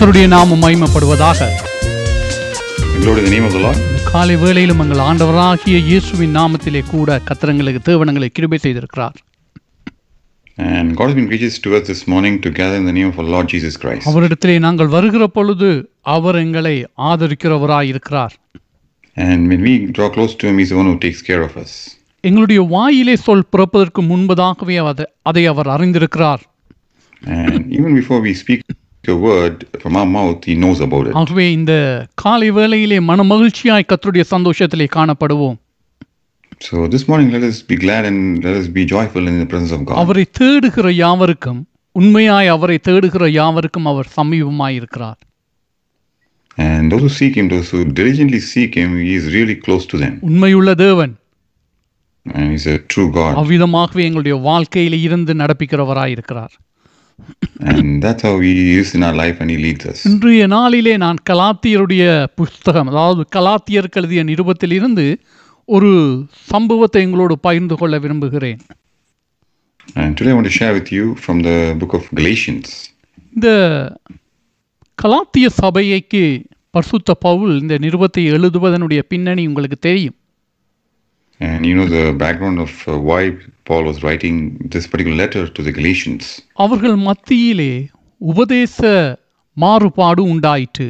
கர்த்தருடைய நாமம் மகிமைப்படுவதாக Glory to the name of the Lord. இந்த காலை வேளையிலும் எங்கள் ஆண்டவராகிய இயேசுவின் நாமத்திலே கூட கத்திரங்களுக்கு தேவனங்களை கிருபை செய்திருக்கிறார் And God has been gracious to us this morning to gather in the name of our Lord Jesus Christ. அவரிடத்திலே நாங்கள் வருகிற பொழுது அவர் எங்களை ஆதரிக்கிறவராய் இருக்கிறார் And when we draw close to Him, He's the one who takes care of us. எங்களுடைய வாயிலே சொல் பிறப்பதற்கு முன்பதாகவே அதை அதை அவர் அறிந்திருக்கிறார் And even before we speak a word from our mouth, He knows about it. ஆகவே இந்த காலை வேளையிலே மன மகிழ்ச்சியாய் கர்த்தருடைய சந்தோஷத்திலே காணப்படுவோம் So this morning, let us be glad and let us be joyful in the presence of God. அவரை தேடுகிற யாவருக்கும் உண்மையாய் அவரை தேடுகிற யாவருக்கும் அவர் சமீபமாய் இருக்கிறார் And those who seek Him, those who diligently seek Him, He is really close to them. உண்மையுள்ள தேவன் And He's a true God. அவ்விதமாகவே எங்களுடைய வாழ்க்கையில இருந்து நடப்பிக்கிறவராய் இருக்கிறார் And that's how He is in our life and He leads us. இன்றைய நாளிலே நான் கலாத்தியருடைய புஸ்தகம் அதாவது கலாத்தியருக்கு எழுதிய நிருபத்தில் இருந்து ஒரு சம்பவத்தை எங்களோடு பகிர்ந்து கொள்ள விரும்புகிறேன் And today I want to share with you from the book of Galatians. இந்த கலாத்திய சபைக்கு பரிசுத்த பவுல் இந்த நிருபத்தை எழுதுவதனுடைய பின்னணி உங்களுக்கு தெரியும் And you know the background of uh, why Paul was writing this particular letter to the Galatians. அவர்கள் மத்தியிலே உபதேச மாறுபாடு உண்டாயிற்று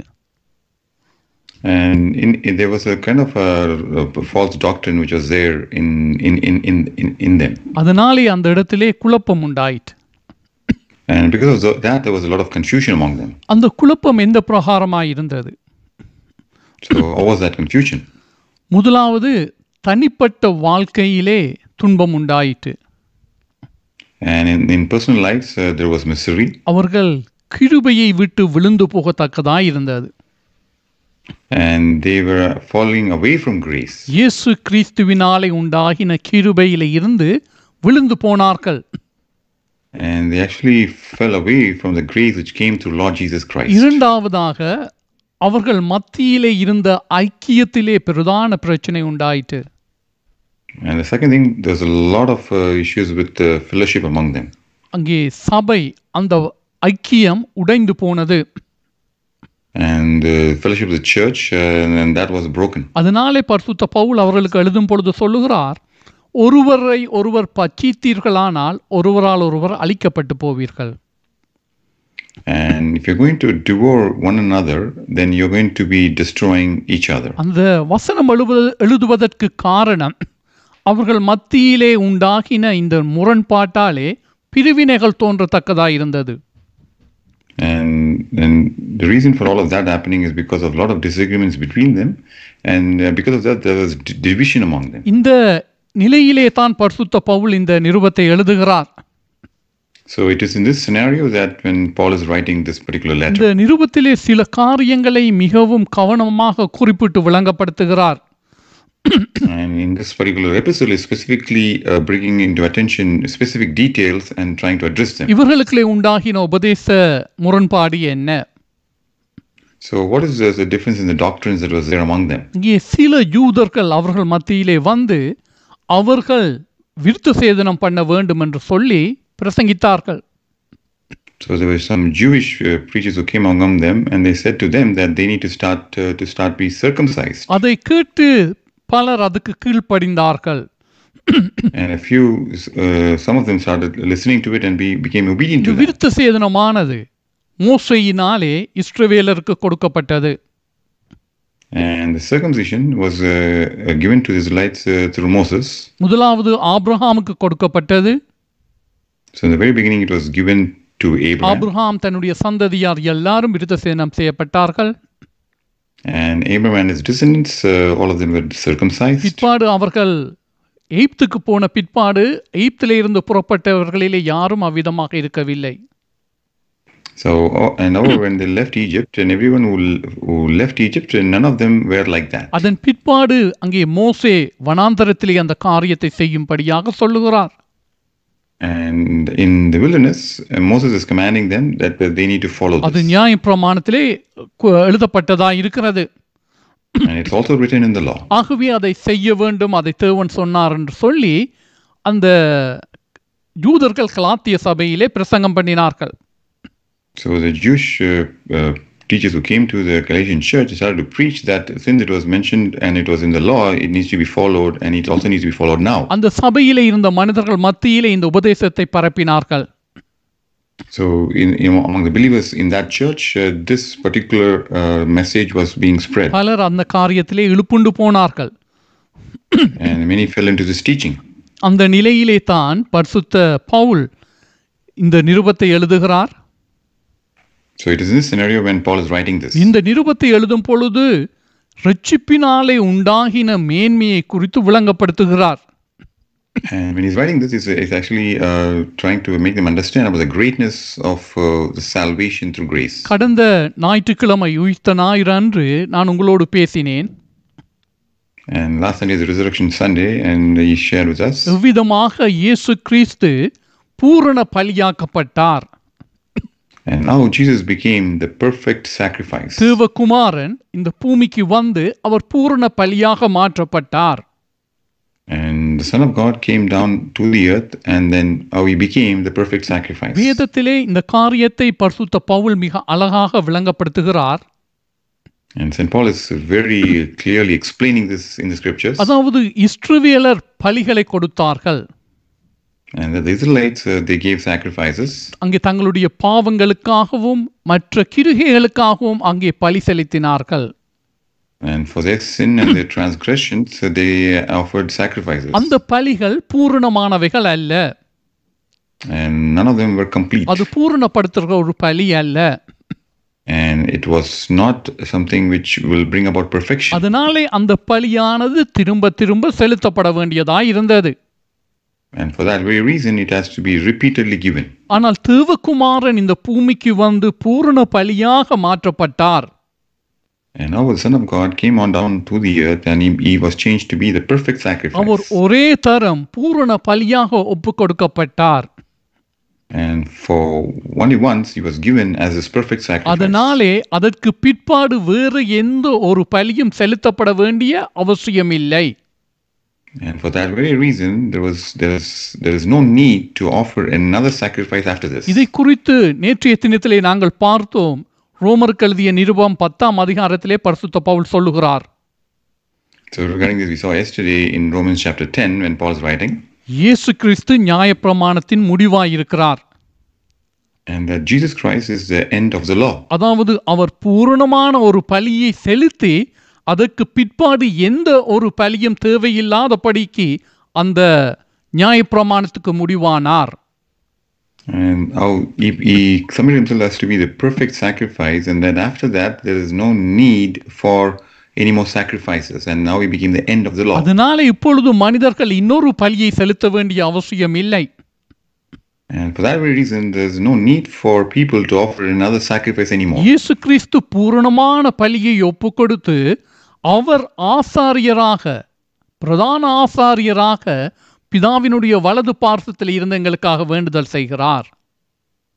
And in, in- there was a kind of a, a false doctrine which was there in, in, in, in, in, in them. அதனாலே அந்த இடத்திலே குழப்பம் உண்டாயிற்று And because of tho- that, there was a lot of confusion among them. அந்த குழப்பம் எந்த பிரகாரமாய் இருந்தது So, what was that confusion? முதலாவது தனிப்பட்ட வாழ்க்கையிலே துன்பம் உண்டாயிற்று And in, in personal lives, uh, there was misery. அவர்கள் கிருபையை விட்டு விழுந்து போகத்தக்கதாய் இருந்தது And they were falling away from grace. இயேசு கிறிஸ்துவினாலே உண்டாகின கிருபையில இருந்து விழுந்து போனார்கள் And they actually fell away from the grace which came through Lord Jesus Christ. இரண்டாவதாக அவர்கள் மத்தியிலே இருந்த ஐக்கியத்திலே பிரதான பிரச்சனை உண்டாயிற்று And the second thing, there's a lot of uh, issues with uh, fellowship among them. அங்கே சபை அந்த ஐக்கியம் உடைந்து போனது And the fellowship of the church, uh, and that was broken. அதனாலே பரிசுத்த பவுல் அவர்களுக்கு எழுதும் பொழுது சொல்லுகிறார் ஒருவரை ஒருவர் பச்சித்தீர்களானால் ஒருவரால் ஒருவர் அழிக்கப்பட்டு போவீர்கள் And if you're going to devour one another, then you're going to be destroying each other. அந்த வசனம் எழுவது எழுதுவதற்கு காரணம் அவர்கள் மத்தியிலே உண்டாகின இந்த முரண்பாட்டாலே பிரிவினைகள் தோன்றத்தக்கதாய் இருந்தது And, and the reason for all of that happening is because of a lot of disagreements between them. And uh, because of that, there was division among them. இந்த நிலையிலே தான் பரிசுத்த பவுல் இந்த நிருபத்தை எழுதுகிறார் So it is in this scenario that when Paul is writing this particular letter, இந்த நிருபத்திலே சில காரியங்களை மிகவும் கவனமாக குறிப்பிட்டு விளங்கப்படுத்துகிறார் and in this particular episode, is specifically uh, bringing into attention specific details and trying to address them. இவர்களுக்குள்ளே உண்டாகின உபதேச முரண்பாடு என்ன So, what is the, the difference in the doctrines that was there among them? இங்கே சில யூதர்கள் அவர்கள் மத்தியிலே வந்து அவர்கள் விருத்து சேதனம் பண்ண வேண்டும் என்று சொல்லி பிரசங்கித்தார்கள் So there were some Jewish uh, preachers who came among them, and they said to them that they need to start uh, to start be circumcised. அதை கேட்டு பலர் அதுக்கு கீழ்ப்படிந்தார்கள் and a few, uh, some of them started listening to it and be, became obedient to. விருத்த சேதனமானது மோசையினாலே இஸ்ரவேலருக்கு கொடுக்கப்பட்டது And the circumcision was uh, uh, given to the Israelites uh, through Moses. முதலாவது ஆபிரகாமுக்கு கொடுக்கப்பட்டது So in the very beginning, it was given to Abraham, ஆபிரகாம் தன்னுடைய சந்ததியார் எல்லாரும் விருத்த சேதனம் செய்யப்பட்டார்கள் பிற்பாடு அவர்கள் எய்ப்துக்கு போன பிற்பாடு எய்ப்திலே இருந்து புறப்பட்டவர்களிலே யாரும் அவ்விதமாக இருக்கவில்லை. So, uh, and now when they left Egypt, and everyone who, who left Egypt, none of them were like that. அதன் பிற்பாடு அங்கே மோசே வனாந்தரத்திலே அந்த காரியத்தை செய்யும்படியாக சொல்லுகிறார். And in the wilderness, uh, Moses is commanding them that uh, they need to follow அது this. நியாய பிரமாணத்திலே கு- எழுதப்பட்டதா இருக்கிறது And it's also written in the law. ஆகவே அதை செய்ய வேண்டும் அதை தேவன் சொன்னார் என்று சொல்லி அந்த யூதர்கள் கலாத்திய சபையிலே பிரசங்கம் பண்ணினார்கள் So the Jewish uh, uh, teachers who came to the Galatian church started to preach that since it was mentioned and it was in the law, it needs to be followed and it also needs to be followed now. அந்த சபையிலே இருந்த மனிதர்கள் மத்தியிலே இந்த உபதேசத்தை பரப்பினார்கள் So, in, know, among the believers in that church, uh, this particular uh, message was being spread, பலர் அந்த காரியத்திலே இழுப்புண்டு போனார்கள் and many fell into this teaching. அந்த நிலையிலே தான் பரிசுத்த பவுல் இந்த நிருபத்தை எழுதுகிறார் So, it is in this scenario when Paul is writing this. இந்த நிருபத்தை எழுதும் பொழுது ரட்சிப்பினாலே உண்டாகின மேன்மையை குறித்து விளங்கப்படுத்துகிறார் And when he's writing this, he's, he's actually uh, trying to make them understand about the greatness of uh, the salvation through grace. கடந்த ஞாயிற்றுக்கிழமை உயிர்த்த ஞாயிறு அன்று நான் உங்களோடு பேசினேன் And last Sunday is Resurrection Sunday, and he shared with us எவ்விதமாக இயேசு கிறிஸ்து பூரண பலியாக்கப்பட்டார் And now Jesus became the perfect sacrifice. தேவகுமாரன் இந்த பூமிக்கு வந்து அவர் பூரண பலியாக மாற்றப்பட்டார் And the Son of God came down to the earth, and then how he became the perfect sacrifice. வேதத்திலே இந்த காரியத்தை பரிசுத்த பவுல் மிக அழகாக விளங்கப்படுத்துகிறார் And St. Paul is very clearly explaining this in the scriptures. அதாவது இஸ்ரவேலர் பலிகளை கொடுத்தார்கள் அங்கே தங்களுடைய பாவங்களுக்காகவும் மற்ற கிருகைகளுக்காகவும் அங்கே பலி செலுத்தினார்கள் And for their sin and their transgressions, uh, they offered sacrifices. அந்த பலிகள் பூரணமானவைகள் அல்ல And none of them were complete. அது பூரணப்படுத்துகிற ஒரு பலி அல்ல And it was not something which will bring about perfection. அதனாலே அந்த பலியானது திரும்ப திரும்ப செலுத்தப்பட வேண்டியதாய் இருந்தது And for that very reason, it has to be repeatedly given. ஆனால் தேவகுமாரன் இந்த பூமிக்கு வந்து பூரண பலியாக மாற்றப்பட்டார் And the Son of God came on down to the earth and he, he was changed to be the perfect our sacrifice. ஒரே தரம் பூரண பலியாக ஒப்பு கொடுக்கப்பட்டார் And for only once he was given as his perfect sacrifice. அதனாலே அதற்கு பிற்பாடு வேறு எந்த ஒரு பலியும் செலுத்தப்பட வேண்டிய அவசியமில்லை And for that very reason, there was there is there is no need to offer another sacrifice after this. இதை குறித்து நேற்றைய தினத்திலே நாங்கள் பார்த்தோம் ரோமருக்கு எழுதிய நிருபம் பத்தாம் அதிகாரத்திலே பரிசுத்த பவுல் சொல்லுகிறார் So regarding this, we saw yesterday in Romans chapter 10 when Paul is writing, இயேசு கிறிஸ்து நியாயப்பிரமாணத்தின் முடிவாயிருக்கிறார் and that Jesus Christ is the end of the law. அதாவது அவர் பூரணமான ஒரு பலியை செலுத்தி அதற்கு பிற்பாடு எந்த ஒரு பலியும் தேவையில்லாதபடிக்கு அந்த நியாயப்பிரமாணத்துக்கு முடிவானார் And how he, he submitted himself as to be the perfect sacrifice, and then after that, there is no need for any more sacrifices. And now he became the end of the law. அதனால இப்பொழுது மனிதர்கள் இன்னொரு பலியை செலுத்த வேண்டிய அவசியம் இல்லை And for that very reason, there's no need for people to offer another sacrifice anymore. இயேசு கிறிஸ்து பூரணமான பலியை ஒப்பு கொடுத்து அவர் ஆசாரியராக பிரதான ஆசாரியராக பிதாவினுடைய வலது பார்சத்தில் இருந்து எங்களுக்காக வேண்டுதல் செய்கிறார்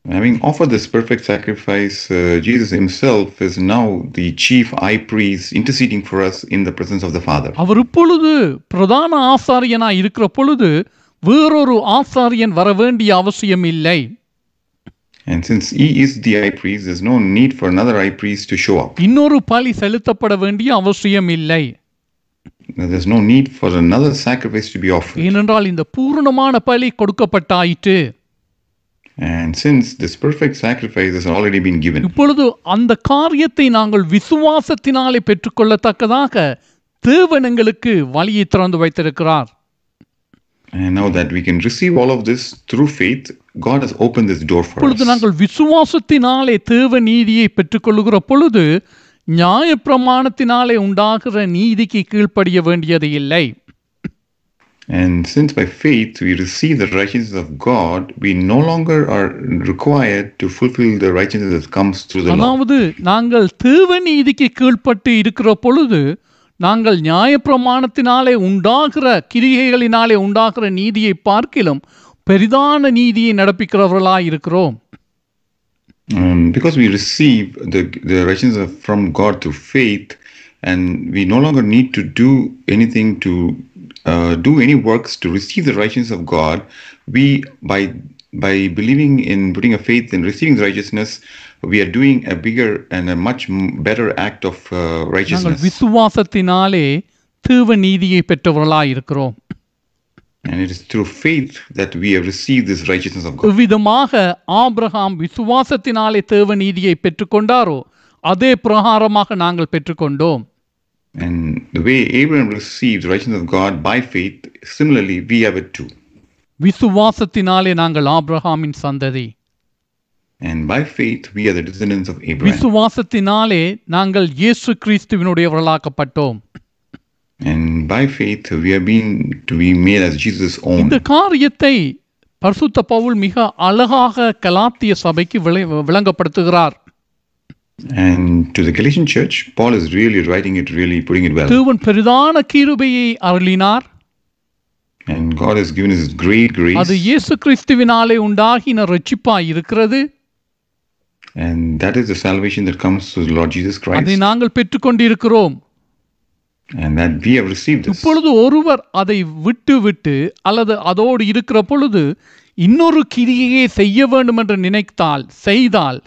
Having offered this perfect sacrifice, uh, Jesus himself is now the chief high priest interceding for us in the presence of the Father. அவர் இப்பொழுது பிரதான ஆசாரியனாய் இருக்கிற பொழுது வேறொரு ஆசாரியன் வர வேண்டிய அவசியம் இல்லை And since he is the high priest, there's no need for another high priest to show up. இன்னொரு பலி செலுத்தப்பட வேண்டிய அவசியம் இல்லை There's no need for another sacrifice to be offered. ஏனென்றால் இந்த பூரணமான பலி கொடுக்கப்பட்டாயிற்று And since this perfect sacrifice has already been given, இப்பொழுது அந்த காரியத்தை நாங்கள் விசுவாசத்தினாலே பெற்றுக்கொள்ளத்தக்கதாக தேவன் எங்களுக்கு வழியை திறந்து வைத்திருக்கிறார் and now that we can receive all of this through faith, God has opened this door for இப்பொழுது us. நாங்கள் விசுவாசத்தினாலே தேவ நீதியை பெற்றுக்கொள்ளுகிற பொழுது நியாயப்பிரமாணத்தினாலே உண்டாகிற நீதிக்கு கீழ்ப்படிய வேண்டியது இல்லை And since by faith we receive the righteousness of God, we no longer are required to fulfill the righteousness that comes through the law. அதாவது நாங்கள் தேவ நீதிக்கு கீழ்ப்பட்டு இருக்கிற பொழுது நாங்கள் நியாயப்பிரமாணத்தினாலே உண்டாகிற கிரிகைகளினாலே உண்டாகிற நீதியை பார்க்கிலும் பெரிதான நீதியை நடப்பிக்கிறவர்களாய் இருக்கிறோம் Um, because we receive the, the righteousness of- from God through faith, and we no longer need to do anything to uh, do any works to receive the righteousness of God. We by by believing in putting a faith in receiving the righteousness, we are doing a bigger and a much m- better act of uh, நாங்கள் righteousness. விசுவாசத்தினாலே தேவ நீதியை பெற்றவர்களாய் இருக்கிறோம் And it is through faith that we have received this righteousness of God. இவ்விதமாக Abraham விசுவாசத்தினாலே தேவ நீதியை பெற்றுக்கொண்டாரோ அதே பிரகாரமாக நாங்கள் பெற்றுக்கொண்டோம் And the way Abraham received the righteousness of God by faith, similarly, we have it too. விசுவாசத்தினாலே நாங்கள் ஆபிரகாமின் சந்ததி And by faith, we are the descendants of Abraham. விசுவாசத்தினாலே நாங்கள் இயேசு கிறிஸ்துவினுடையவர்களாக்கப்பட்டோம் And by faith, we are being to be made as Jesus' own. இந்த காரியத்தை பரிசுத்த பவுல் மிக அழகாக கலாத்திய சபைக்கு விளை- விளங்கப்படுத்துகிறார் And to the Galatian church, Paul is really writing it, really putting it well. தேவன் பெரிதான கிருபையை அருளினார் And God has given us great அது grace. இயேசு கிறிஸ்துவினாலே உண்டாகின ரட்சிப்பாய் இருக்கிறது And that is the salvation that comes through the Lord Jesus அதை Christ. நாங்கள் பெற்றுக்கொண்டிருக்கிறோம் And that we have received this. இப்பொழுது ஒருவர் அதை விட்டு விட்டு அல்லது அதோடு இருக்கிற பொழுது இன்னொரு கிரியையை செய்ய வேண்டும் என்று நினைத்தால் செய்தால்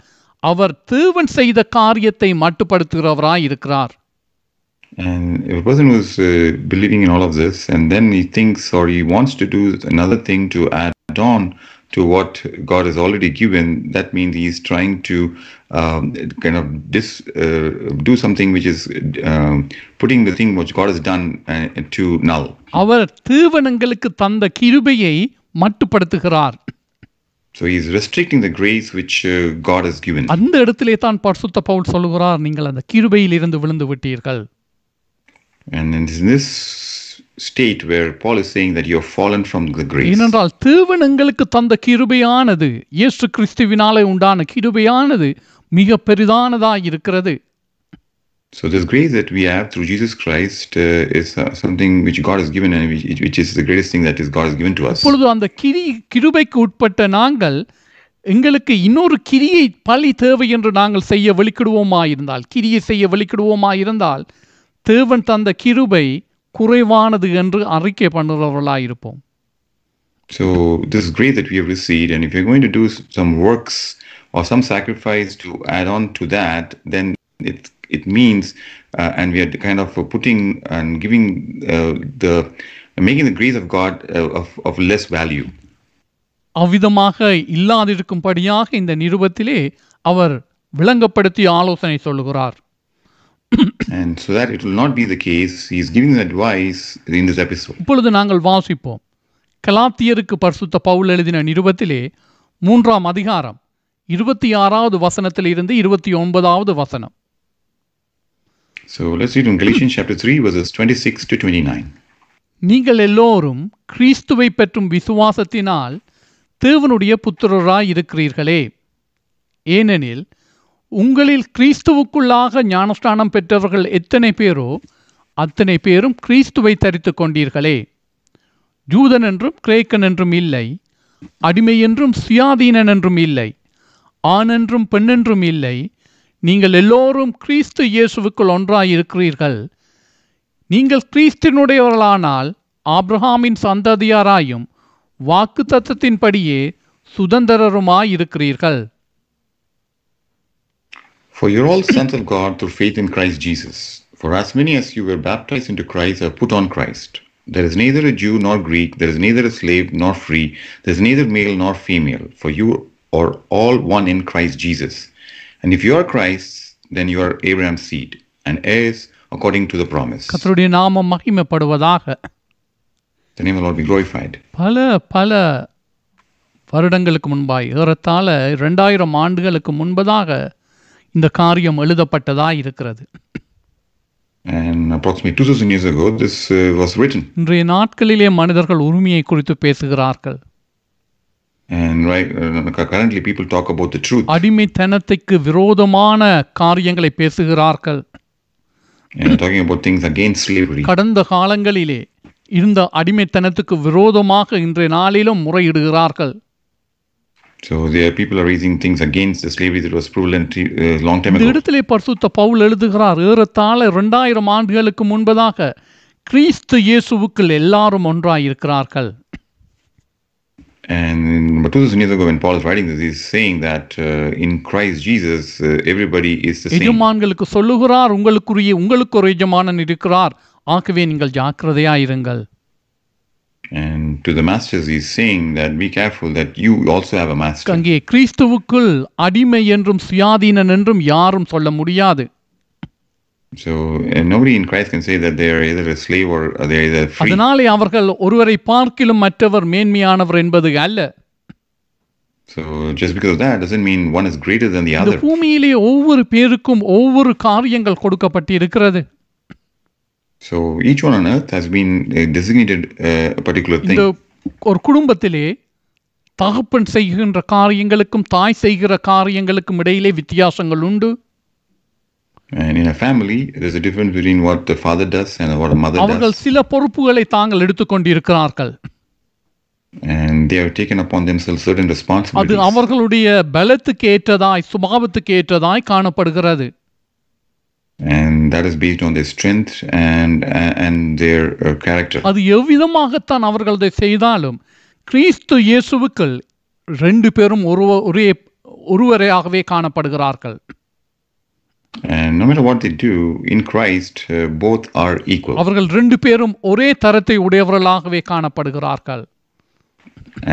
அவர் தேவன் செய்த காரியத்தை மட்டுப்படுத்துகிறவராய் இருக்கிறார் And if a person who's uh, believing in all of this, and then he thinks or he wants to do another thing to add on to what God has already given, that means he's trying to um, kind of dis, uh, do something which is um, putting the thing which God has done uh, to null. அவர் தேவன் எங்களுக்கு தந்த கிருபையை மட்டுப்படுத்துகிறார் So he's restricting the grace which uh, God has given. அந்த இடத்திலே தான் பரிசுத்த பவுல் சொல்லுகிறார் நீங்கள் அந்த கிருபையில் இருந்து விழுந்து விட்டீர்கள் And it's in this state where Paul is saying that you have fallen from the grace. ஏனென்றால் தேவன் எங்களுக்கு தந்த கிருபையானது இயேசு கிறிஸ்துவினாலே உண்டான கிருபையானது மிக பெரிதானதாய் இருக்கிறது So this grace that we have through Jesus Christ uh, is uh, something which God has given and which, which is the greatest thing that is God has given to us. இப்பொழுது அந்த கிரி கிருபைக்கு உட்பட்ட நாங்கள் எங்களுக்கு இன்னொரு கிரியை பழி தேவை என்று நாங்கள் செய்ய வெளிக்கிடுவோமாயிருந்தால் கிரியை செய்ய வெளிக்கிடுவோமாயிருந்தால் தேவன் தந்த கிருபை குறைவானது என்று அறிக்கை பண்ணுறவர்களாயிருப்போம் So this is great that we have received and if you're going to do some works or some sacrifice to add on to that, then it it means uh, and we are kind of putting and giving uh, the making the grace of God uh, of, of less value. அவ்விதமாக இல்லாதிருக்கும்படியாக இந்த நிருபத்திலே அவர் விளங்கப்படுத்தி ஆலோசனை சொல்லுகிறார் And so that it will not be the case, he's giving advice in this episode. இப்பொழுது நாங்கள் வாசிப்போம் கலாத்தியருக்கு பரிசுத்த பவுல் எழுதின நிருபத்திலே மூன்றாம் அதிகாரம் இருபத்தி ஆறாவது வசனத்தில் இருந்து இருபத்தி ஒன்பதாவது வசனம் So let's read in Galatians chapter 3, verses 26 to 29. நீங்கள் எல்லோரும் கிறிஸ்துவை பெற்றும் விசுவாசத்தினால் தேவனுடைய புத்திரராய் இருக்கிறீர்களே ஏனெனில் உங்களில் கிறிஸ்துவுக்குள்ளாக ஞானஸ்நானம் பெற்றவர்கள் எத்தனை பேரோ அத்தனை பேரும் கிறிஸ்துவை தரித்துக் கொண்டீர்களே. ஜூதன் என்றும் கிரேக்கன் என்றும் இல்லை. அடிமை என்றும் சுயாதீனன் என்றும் இல்லை. ஆண் என்றும் பெண்ணென்றும் இல்லை. நீங்கள் எல்லோரும் கிறிஸ்து இயேசுவுக்குள் ஒன்றாய் இருக்கிறீர்கள் நீங்கள் கிறிஸ்தினுடையவர்களானால் ஆப்ரஹாமின் சந்ததியாராயும் வாக்கு தத்தத்தின்படியே சுதந்திரருமாய் இருக்கிறீர்கள் For you're all sons of God through faith in Christ Jesus. For as many as you were baptized into Christ have put on Christ. There is neither a Jew nor Greek, there is neither a slave nor free, there is neither male nor female, for you are all one in Christ Jesus. And if you are Christ, then you are Abraham's seed, and heirs according to the promise. கர்த்தருடைய நாமம் மகிமைப்படுவதாக The name of the Lord be glorified. பல பல வருடங்களுக்கு முன்பாய் ஏறத்தாழ ரெண்டாயிரம் ஆண்டுகளுக்கு முன்பதாக இந்த காரியம் எழுதப்பட்டதாக இருக்கிறது And approximately 2000 years ago, this uh. இன்றைய நாட்களிலே மனிதர்கள் உரிமையை குறித்து பேசுகிறார்கள் uh. அடிமைத்தனத்துக்கு விரோதமான காரியங்களை பேசுகிறார்கள். கடந்த காலங்களிலே இருந்த அடிமைத்தனத்துக்கு விரோதமாக இன்றைய நாளிலும் முறையிடுகிறார்கள் So there people are raising things against the slavery that was prevalent uh, long time இந்த ago. இடத்திலே பரிசுத்த பவுல் எழுதுகிறார் ஏறத்தாழ இரண்டாயிரம் ஆண்டுகளுக்கு முன்பதாக கிறிஸ்து இயேசுவுக்குள் எல்லாரும் ஒன்றாய் இருக்கிறார்கள் And about 2000 years ago, when Paul is writing this, he's saying that uh, in Christ Jesus, uh, everybody is the same. எஜமான்களுக்கு சொல்லுகிறார் உங்களுக்குரிய உங்களுக்கு ஒரு எஜமானன் இருக்கிறார் ஆகவே நீங்கள் ஜாக்கிரதையாயிருங்கள் And to the masters, he's saying that be careful that you also have a master. அங்கே கிறிஸ்துவுக்குள் அடிமை என்றும் சுயாதீனன் என்றும் யாரும் சொல்ல முடியாது So and nobody in Christ can say that they are either a slave or they are either free. அதனாலே அவர்கள் ஒருவரை பார்க்கிலும் மற்றவர் மேன்மையானவர் என்பது அல்ல So just because of that doesn't mean one is greater than the இந்த other. பூமியிலே ஒவ்வொரு பேருக்கும் ஒவ்வொரு காரியங்கள் கொடுக்கப்பட்டு இருக்கிறது So each one on earth has been uh, designated uh, a particular இந்த thing. ஒரு குடும்பத்திலே தகப்பன் செய்கின்ற காரியங்களுக்கும் தாய் செய்கிற காரியங்களுக்கும் இடையிலே வித்தியாசங்கள் உண்டு And in a family, there's a difference between what the father does and what a mother அவர்கள் does. சில பொறுப்புகளை தாங்கள் எடுத்துக்கொண்டிருக்கிறார்கள் And they have taken upon themselves certain அது responsibilities. அவர்களுடைய பலத்துக்கு ஏற்றதாய் சுபாவத்துக்கு ஏற்றதாய் காணப்படுகிறது And that is based on their strength and and their uh, character. அது எவ்விதமாகத்தான் அவர்கள் அதை செய்தாலும் கிறிஸ்து இயேசுவுக்குள் ரெண்டு பேரும் ஒருவ ஒரே ஒருவரையாகவே காணப்படுகிறார்கள் And no matter what they do, in Christ, uh, both are equal. அவர்கள் ரெண்டு பேரும் ஒரே தரத்தை உடையவர்களாகவே காணப்படுகிறார்கள்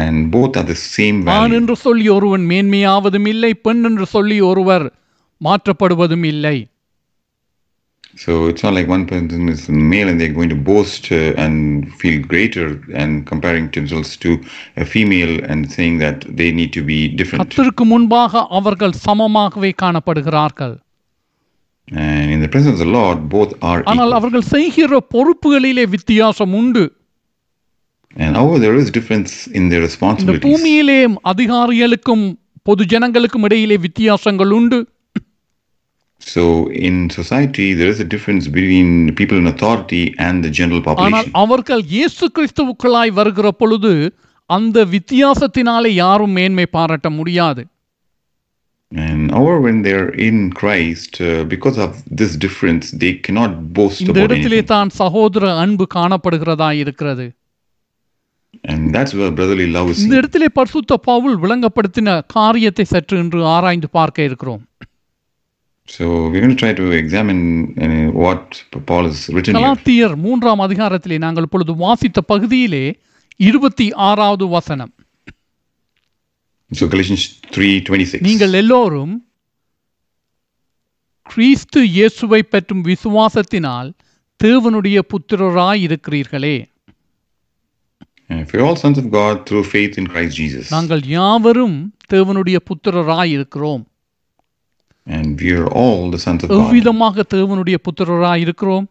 And both are the same ஆண் value. என்று சொல்லி ஒருவன் மேன்மையாவதும் இல்லை பெண் என்று சொல்லி ஒருவர் மாற்றப்படுவதும் இல்லை So it's not like one person is male and they're going to boast uh, and feel greater and comparing themselves to a female and saying that they need to be different. கர்த்தருக்கு முன்பாக அவர்கள் சமமாகவே காணப்படுகிறார்கள் And in the presence of the Lord, both are ஆனால் equal. அவர்கள் செய்கிற பொறுப்புகளிலே வித்தியாசம் உண்டு And however, there is difference in their இந்த responsibilities. பூமியிலே அதிகாரிகளுக்கும் பொது ஜனங்களுக்கும் இடையிலே வித்தியாசங்கள் உண்டு So in society, there is a difference between people in authority and the general ஆனால் population. அவர்கள் இயேசு கிறிஸ்துவுக்குள்ளாய் வருகிற பொழுது அந்த வித்தியாசத்தினாலே யாரும் மேன்மை பாராட்ட முடியாது And however, when they're in Christ, uh, because of this difference, they cannot boast இந்த about இடத்திலே anything. தான் சகோதர அன்பு காணப்படுகிறதா இருக்கிறது And that's where brotherly love is இந்த seen. இடத்திலே பரிசுத்த பவுல் விளங்கப்படுத்தின காரியத்தை சற்று இன்று ஆராய்ந்து பார்க்க இருக்கிறோம் So we're going to try to examine uh, what Paul has written here. கலாத்தியர் மூன்றாம் அதிகாரத்திலே நாங்கள் இப்பொழுது வாசித்த பகுதியிலே இருபத்தி ஆறாவது வசனம் So Galatians 3:26. நீங்கள் எல்லோரும் கிறிஸ்து இயேசுவை பற்றும் விசுவாசத்தினால் தேவனுடைய புத்திரராய் இருக்கிறீர்களே if you're all sons of God through faith in Christ Jesus, நாங்கள் யாவரும் தேவனுடைய புத்திரராய் இருக்கிறோம் and we are all the sons of God. எவ்விதமாக தேவனுடைய புத்திரராய் இருக்கிறோம்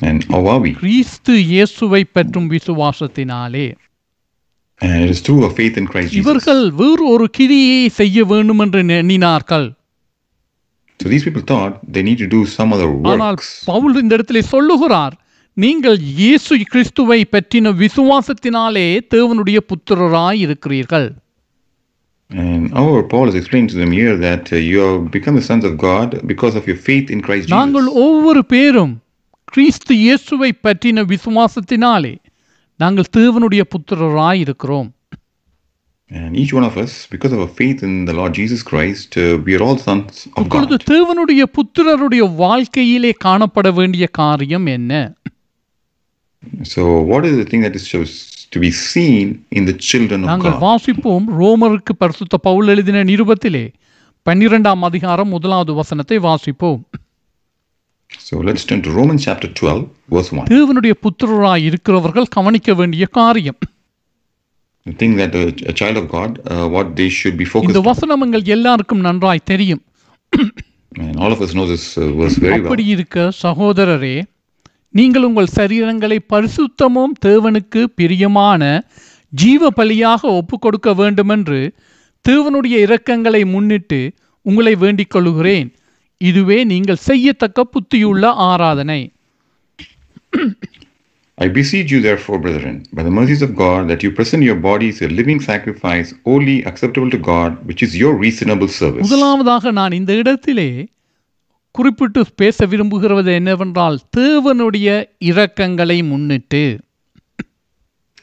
And how are we? கிறிஸ்து இயேசுவை பற்றும் விசுவாசத்தினாலே And it is through our faith in Christ Jesus. இவர்கள் வேறு ஒரு கிரியை செய்ய வேண்டும் என்று எண்ணினார்கள் So these people thought they need to do some other ஆனால் works. பவுல் இந்த இடத்திலே சொல்லுகிறார் நீங்கள் இயேசு கிறிஸ்துவை பற்றின விசுவாசத்தினாலே தேவனுடைய புத்திரராய் இருக்கிறீர்கள் நாங்கள் Jesus. ஒவ்வொரு பேரும் கிறிஸ்து இயேசுவை பற்றின விசுவாசத்தினாலே நாங்கள் தேவனுடைய புத்திரராய் இருக்கிறோம் And each one of us, because of our faith in the Lord Jesus Christ, uh, we are all sons of இப்பொழுது God. தேவனுடைய புத்திரருடைய வாழ்க்கையிலே காணப்பட வேண்டிய காரியம் என்ன So what is the thing that is supposed to be seen in the children of நாங்கள்? வாசிப்போம் ரோமருக்கு பரிசுத்த பவுல் எழுதின நிருபத்திலே பன்னிரெண்டாம் அதிகாரம் முதலாவது வசனத்தை வாசிப்போம் So let's turn to Romans chapter 12, verse 1. தேவனுடைய புத்திரராய் இருக்கிறவர்கள் கவனிக்க வேண்டிய காரியம் The thing that a, a child of God, uh, what they should be focused இந்த. வசனம் எங்கள் எல்லாருக்கும் நன்றாய் தெரியும் And all of us know this uh, verse very well. அப்படி இருக்க சகோதரரே நீங்கள் உங்கள் சரீரங்களை பரிசுத்தமும் தேவனுக்கு பிரியமான ஜீவ பலியாக ஒப்புக் கொடுக்க வேண்டுமென்று தேவனுடைய இரக்கங்களை முன்னிட்டு உங்களை வேண்டிக் கொள்கிறேன் இதுவே நீங்கள் செய்யத்தக்க புத்தியுள்ள ஆராதனை I beseech you, therefore, brethren, by the mercies of God, that you present your bodies a living sacrifice, wholly acceptable to God, which is your reasonable service. முதலாவதாக நான் இந்த இடத்திலே குறிப்பிட்டு பேச விரும்புகிறது என்னவென்றால் தேவனுடைய இரக்கங்களை முன்னிட்டு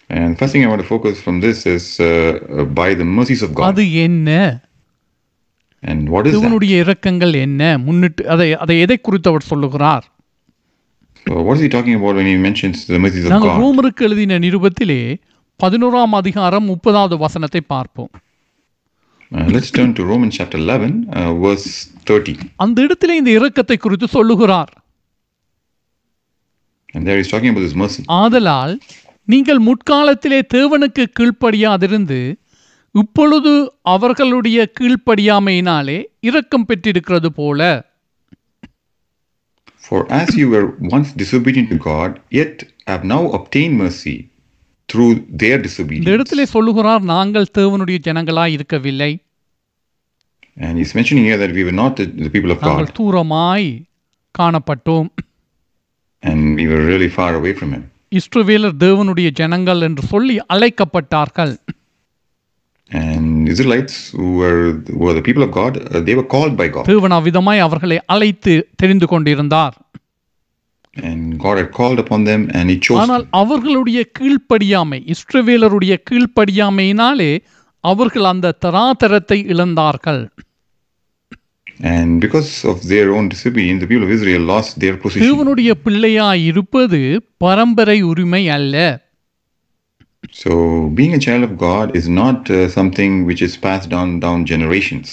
And first thing I want to focus from this is uh, by the mercies of God. அது என்ன And what is? தேவனுடைய இரக்கங்கள் என்ன முன்னிட்டு அதை அதை எதை குறித்து அவர் சொல்லுகிறார் So what is he talking about when he mentions the mercies of நாங்கள் God? ரோமருக்கு எழுதின நிருபத்திலே பதினோராம் அதிகாரம் முப்பதாவது வசனத்தை பார்ப்போம் let's turn to Romans chapter 11, uh, verse 30. அந்த இடத்திலே இந்த இரக்கத்தை குறித்து சொல்லுகிறார் And there he's talking about his mercy. ஆதலால் நீங்கள் முற்காலத்திலே தேவனுக்கு கீழ்ப்படியாதிருந்து இப்பொழுது அவர்களுடைய கீழ்ப்படியாமையினாலே இரக்கம் பெற்றிருக்கிறது போல For as you were once disobedient to God, yet have now obtained mercy through their இந்த disobedience. இடத்திலே சொல்லுகிறார் நாங்கள் தேவனுடைய ஜனங்களாய் இருக்கவில்லை And he's mentioning here that we were not the, the people of நாங்கள் God, தூரமாய் காணப்பட்டோம் and we were really far away from him. இஸ்ரவேலர் தேவனுடைய ஜனங்கள் என்று சொல்லி அழைக்கப்பட்டார்கள் And Israelites, who were, who were the people of God, uh, they were called by God. தேவன் அவ்விதமாய் அவர்களை அழைத்து தெரிந்து கொண்டிருந்தார் And God had called upon them, and He chose ஆனால் them. அவர்களுடைய கீழ்ப்படியாமை இஸ்ரவேலருடைய கீழ்ப்படியாமையினாலே அவர்கள் அந்த தராதரத்தை இழந்தார்கள் And because of their own disobedience, the people of Israel lost their position. தேவனுடைய பிள்ளையாய் இருப்பது பரம்பரை உரிமை அல்ல So, being a child of God is not uh, something which is passed down down generations.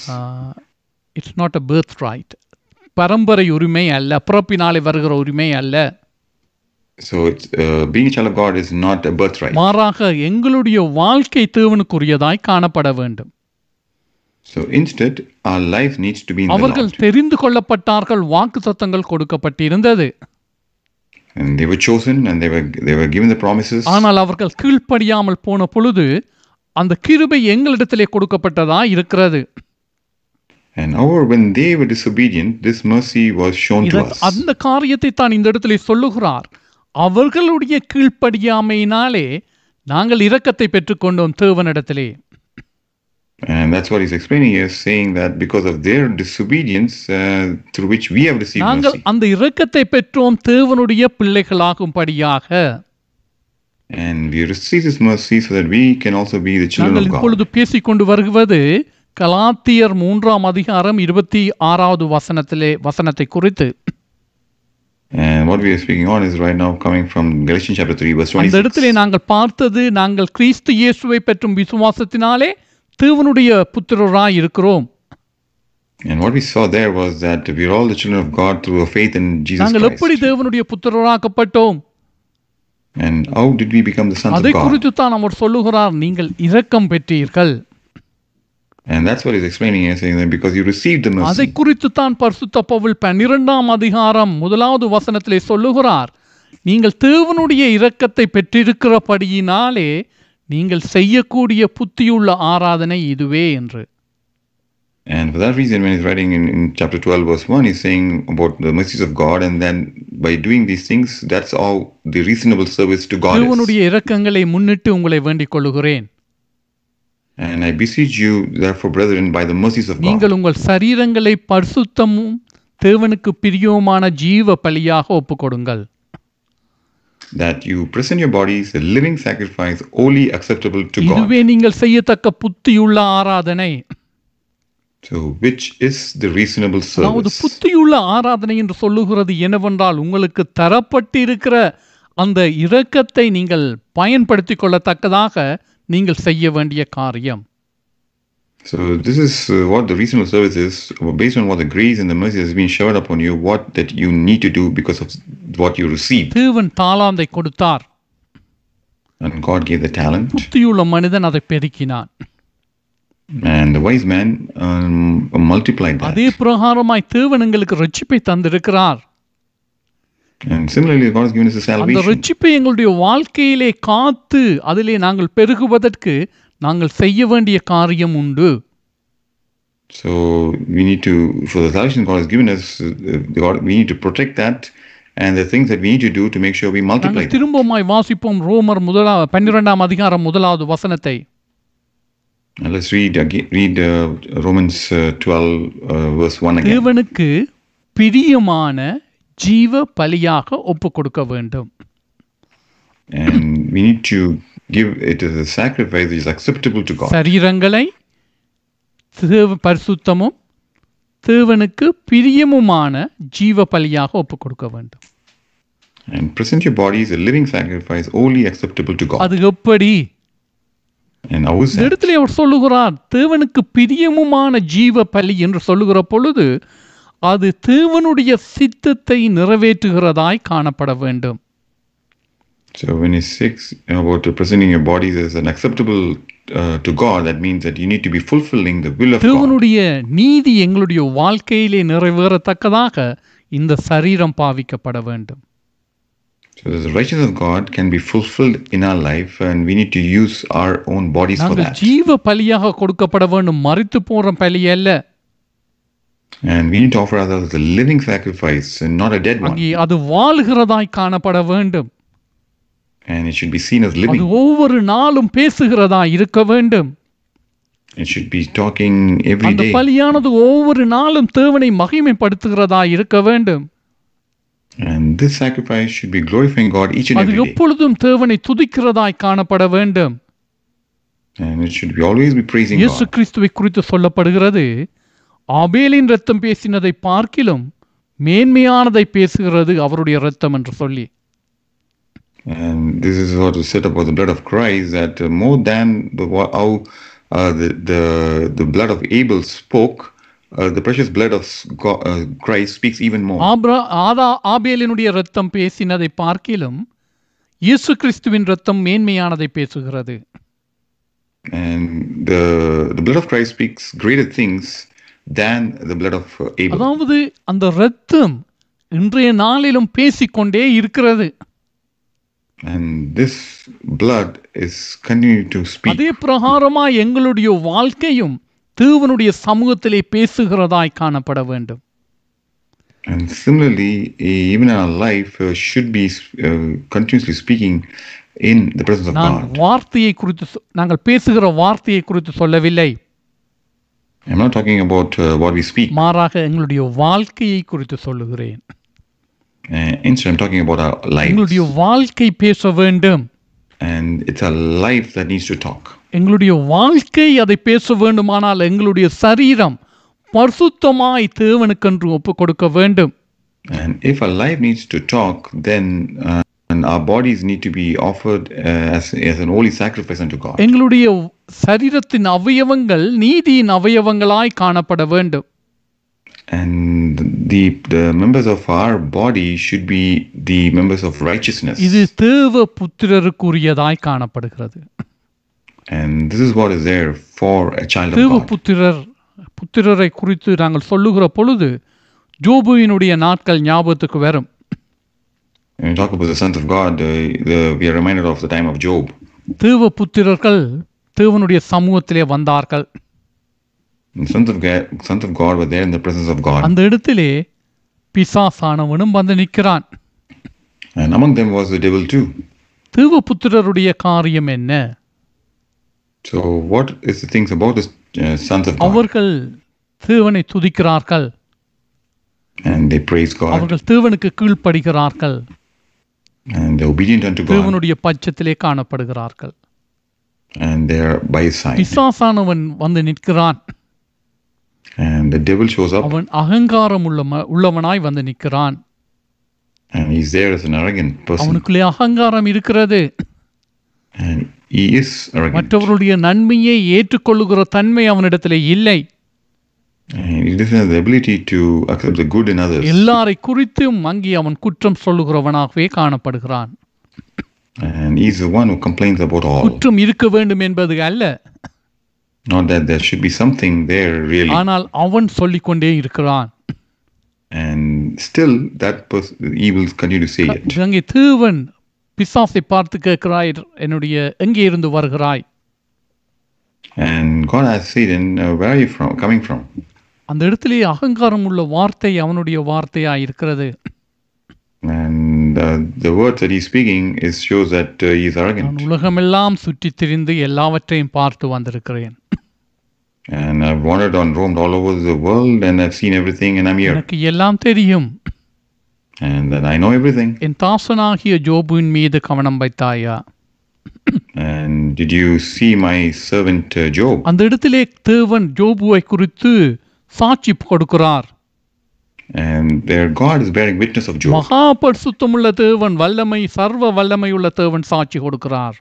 It's not a birthright பரம்பரை உரிமை அல்ல பிறப்பினாலே வருகிற உரிமை அல்ல So, it's, uh, being a child of God is not a birthright. மாறாக எங்களுடைய வாழ்க்கை தேவனுக்குரியதாய் காணப்பட வேண்டும் So, instead, our life needs to be in the அவர்கள் Lord. தெரிந்து கொள்ளப்பட்டார்கள் வாக்கு சத்தங்கள் கொடுக்கப்பட்டிருந்தது And they were chosen, and they were they were given the promises. ஆனால் அவர்கள் கீழ்ப்படியாமல் போன பொழுது அந்த கிருபை எங்களிடத்திலே கொடுக்கப்பட்டதா இருக்கிறது And however, when they were disobedient, this mercy was shown to இத- us. அந்த காரியத்தை தான் இந்த இடத்திலே சொல்லுகிறார் அவர்களுடைய கீழ்ப்படியாமையினாலே நாங்கள் இரக்கத்தை பெற்றுக்கொண்டோம் தேவனிடத்திலே And that's what he's explaining here, saying that because of their disobedience, uh, through which we have received நாங்கள் mercy. அந்த இரக்கத்தை பெற்றோம் தேவனுடைய பிள்ளைகளாகும்படியாக And we receive this mercy so that we can also be the children நாங்கள் of God. இப்பொழுது பேசிக்கொண்டு வருவது கலாத்தியர் மூன்றாம் அதிகாரம் இருபத்தி ஆறாவது வசனத்திலே வசனத்தை குறித்து And what we are speaking on is right now coming from Galatians chapter 3, verse அந்த 26. இடத்திலே நாங்கள் பார்த்தது நாங்கள் கிறிஸ்து இயேசுவை பெற்றும் விசுவாசத்தினாலே தேவனுடைய புத்திரராய் இருக்கிறோம் And what we saw there was that we are all the children of God through our faith in Jesus நாங்கள் எப்படி Christ. தேவனுடைய புத்திரராக்கப்பட்டோம் And how did we become the sons அதை of God? குறித்து தான் அவர் சொல்லுகிறார் நீங்கள் இரக்கம் பெற்றீர்கள் And that's what he's explaining here, saying that because you received the அதை mercy. குறித்து தான் பரிசுத்த பவுல் பன்னிரெண்டாம் அதிகாரம் முதலாவது வசனத்திலே சொல்லுகிறார் நீங்கள் தேவனுடைய இரக்கத்தை பெற்றிருக்கிறபடியினாலே நீங்கள் செய்யக்கூடிய புத்தியுள்ள ஆராதனை இதுவே என்று And for that reason, when he's writing in, in chapter 12, verse 1, he's saying about the mercies of God. And then by doing these things, that's how the reasonable service to God is. And I beseech you, therefore, brethren, by the mercies of God, நீங்கள் உங்கள் சரீரங்களை பரிசுத்தமும் தேவனுக்கு பிரியவுமான ஜீவ பலியாக ஒப்புக்கொடுங்கள் that you present your bodies a living sacrifice, wholly acceptable to God. இதுவே நீங்கள் செய்யத்தக்க புத்தியுள்ள ஆராதனை So, which is the reasonable அதாவது service? புத்தியுள்ள ஆராதனை என்று சொல்லுகிறது என்னவென்றால் உங்களுக்கு தரப்பட்டிருக்கிற அந்த இரக்கத்தை நீங்கள் பயன்படுத்திக் கொள்ளத்தக்கதாக நீங்கள் செய்ய வேண்டிய காரியம் So, this is uh, what the reasonable service is, based on what the grace and the mercy has been showered upon you, what that you need to do because of what you received. தேவன் தாளாந்தை கொடுத்தார் And God gave the talent, புத்தியுள்ள மனிதன் அதை பெருக்கினான் and the wise man um, multiplied that. அதே பிரகாரமாய் தேவன் எங்களுக்கு ரட்சிப்பை தந்திருக்கிறார் And similarly, God has given us a அந்த salvation. ரட்சிப்பை எங்களுடைய வாழ்க்கையிலே காத்து அதிலே நாங்கள் பெருகுவதற்கு நாங்கள் செய்ய வேண்டிய காரியம் உண்டு So we need to, for the salvation God has given us, uh, God, we need to protect that, and the things that we need to do to make sure we multiply. திரும்பமாய் வாசிப்போம் ரோமர் முதலா பன்னிரெண்டாம் அதிகாரம் முதலாவது வசனத்தை And let's read again, read uh, Romans uh, 12, uh, verse 1 again. தேவனுக்கு பிரியமான ஜீவ பலியாக ஒப்பு கொடுக்க வேண்டும் And we need to give it as a sacrifice which is acceptable to God. சரீரங்களை தேவ பரிசுத்தமும் தேவனுக்கு பிரியமுமான ஜீவ பலியாக ஒப்புக் கொடுக்க வேண்டும் And present your body as a living sacrifice, wholly acceptable to God. அது எப்படி And how is? இடத்துல அவர் சொல்லுகிறார் தேவனுக்கு பிரியமுமான ஜீவ பலி என்று சொல்லுகிற பொழுது அது தேவனுடைய சித்தத்தை நிறைவேற்றுகிறதாய் காணப்பட வேண்டும் So when he speaks about presenting your bodies as an acceptable uh, to God, that means that you need to be fulfilling the will of God. தேவனுடைய நீதி எங்களுடைய வாழ்க்கையிலே நிறைவேறத்தக்கதாக இந்த சரீரம் பாவிக்கப்பட வேண்டும் So the righteousness of God can be fulfilled in our life, and we need to use our own bodies for நாங்கள் that. ஜீவ பலியாக கொடுக்கப்பட வேண்டும் மறித்து போற பலி அல்ல And we need to offer ourselves as a living sacrifice and not a dead one. அங்கே அது வாழ்கிறதாய் காணப்பட வேண்டும் And it should be seen as அது living. ஒவ்வொரு நாளும் பேசுகிறதாய் இருக்க வேண்டும் It should be talking every அந்த day. பலியானது ஒவ்வொரு நாளும் தேவனை மகிமைப்படுத்துகிறதாய் இருக்க வேண்டும் And this sacrifice should be glorifying God each and அது every day. எப்பொழுதும் தேவனை துதிக்கிறதாய் காணப்பட வேண்டும் And it should be always be praising இயேசு God. கிறிஸ்துவை குறித்து சொல்லப்படுகிறது ஆபேலின் ரத்தம் பேசினதை பார்க்கிலும் மேன்மையானதை பேசுகிறது அவருடைய ரத்தம் என்று சொல்லி And this is what is said about the blood of Christ that uh, more than the wha- how uh, the, the the blood of Abel spoke, uh, the precious blood of God, uh, Christ speaks even more. ஆப்ரா ஆதா ஆபேலினுடைய ரத்தம் பேசினதை பார்க்கிலும் இயேசு கிறிஸ்துவின் ரத்தம் மேன்மையானதை பேசுகிறது And the the blood of Christ speaks greater things than the blood of uh, Abel. அதாவது அந்த ரத்தம் இன்றைய நாளிலும் பேசிக்கொண்டே இருக்கிறது And this blood is continuing to speak. அதே பிரகாரமா எங்களுடைய வாழ்க்கையும் தேவனுடைய சமூகத்திலே பேசுகிறதாய் காணப்பட வேண்டும் And similarly, e- even our life uh, should be uh, continuously speaking in the presence of நான் God. வார்த்தையை குறித்து சொ- நாங்கள் பேசுகிற வார்த்தையை குறித்து சொல்லவில்லை I'm not talking about uh, what we speak. மாறாக எங்களுடைய வாழ்க்கையை குறித்து சொல்லுகிறேன் Uh, instead, I'm talking about our lives. எங்களுடைய வாழ்க்கை பேச வேண்டும் And it's our life that needs to talk. எங்களுடைய வாழ்க்கை அதை பேச வேண்டுமானால் எங்களுடைய சரீரம் பரிசுத்தமாய் தேவனுக்கென்று ஒப்பு கொடுக்க வேண்டும் And if our life needs to talk, then uh, and our bodies need to be offered uh, as, as an holy sacrifice unto God. எங்களுடைய சரீரத்தின் அவயவங்கள் நீதியின் அவயவங்களாய் காணப்பட வேண்டும் And the, the members of our body should be the members of righteousness. இது தேவ புத்திரருக்குரியதாய் காணப்படுகிறது And this is what is there for a child of தேவ God. புத்திரர் புத்திரரை குறித்து நாங்கள் சொல்லுகிற பொழுது ஜோபுவினுடைய நாட்கள் ஞாபகத்துக்கு வரும் When we talk about the sons of God, uh, the, we are reminded of the time of Job. தேவ புத்திரர்கள் தேவனுடைய சமூகத்திலே வந்தார்கள் And sons of God, sons of God were there in the presence of God. அந்த இடத்திலே பிசாசானவனும் வந்து நிற்கிறான் And among them was the devil too. தேவ புத்திரருடைய காரியம் என்ன So what is the things about the uh, sons of God? அவர்கள் தேவனை துதிக்கிறார்கள் And they praise God அவர்கள் தேவனுக்கு கீழ்ப்படுகிறார்கள் and they're obedient unto God தேவனுடைய பட்சத்திலே காணப்படுகிறார்கள் and they're by his side. பிசாசானவன் வந்து நிற்கிறான் And the devil shows up அவன் அகங்காரம் உள்ள உள்ளவனாய் வந்து நிற்கிறான் and he's there as an arrogant person. அவனுக்குள்ளே அகங்காரம் இருக்கிறது And he is arrogant. மற்றவருடைய நன்மையை ஏற்றுக்கொள்ளுகிற தன்மை அவனிடத்திலே இல்லை he doesn't have the ability to accept the good in others. எல்லாரை குறித்தும் அங்கே அவன் குற்றம் சொல்லுகிறவனாகவே காணப்படுகிறான் And he's the one who complains about all. குற்றம் இருக்க வேண்டும் என்பது அல்ல Not that there should be something there really. ஆனால் அவன் சொல்லிக்கொண்டே இருக்கிறான் And still that person he will continue to say it. அங்கே தேவன் பிசாசை பார்த்து கேட்கிறாய் என்னுடைய எங்கே இருந்து வருகிறாய் And God asked Satan, uh, where are you from coming from? அந்த இடத்திலே அகங்காரம் உள்ள வார்த்தை அவனுடைய வார்த்தையா இருக்கிறது And uh, the words that he's speaking is shows that uh, he's நான் arrogant. உலகமெல்லாம் சுற்றித் திரிந்து எல்லாவற்றையும் பார்த்து வந்திருக்கிறேன் And I've wandered on roamed all over the world and I've seen everything and I'm here. எனக்கு எல்லாம் தெரியும் And then I know everything. என் தாசனாகிய ஜோபுவின் மீது கவனம் வைத்தாயா And did you see my servant uh, Job? அந்த இடத்திலே தேவன் ஜோபுவை குறித்து சாட்சி கொடுக்கிறார் And there God is bearing witness of Job. மகா பரிசுத்தமுள்ள தேவன் வல்லமை சர்வ வல்லமை உள்ள தேவன் சாட்சி கொடுக்கிறார்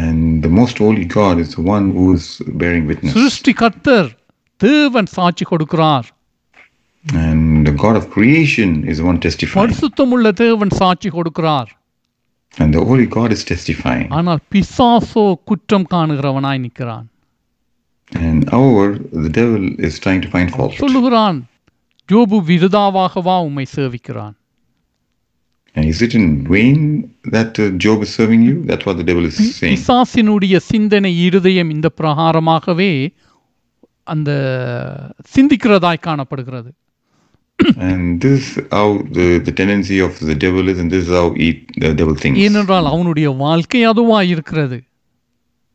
And the most holy God is the one who is bearing witness. சிருஷ்டி கர்த்தர் தேவன் சாட்சி கொடுக்கிறார் And the God of creation is the one testifying. பரிசுத்தமுள்ள தேவன் சாட்சி கொடுக்கிறார் And the holy God is testifying. ஆனால் பிசாசோ குற்றம் காணுகிறவனாய் நிற்கிறான் And however, the devil is trying to find fault. சொல்லுகிறான் ஜோபு விருதாவாகவா உம்மை சேவிக்கிறான் And is it in vain that uh, Job is serving you? That's what the devil is saying. பிசாசினுடைய சிந்தனை இருதயம் இந்த பிரகாரமாகவே அந்த சிந்திக்கிறதாய் காணப்படுகிறது And this is how the, the tendency of the devil is, and this is how he, the devil thinks. ஏனென்றால் அவனுடைய வாழ்க்கை அதுவா இருக்கிறது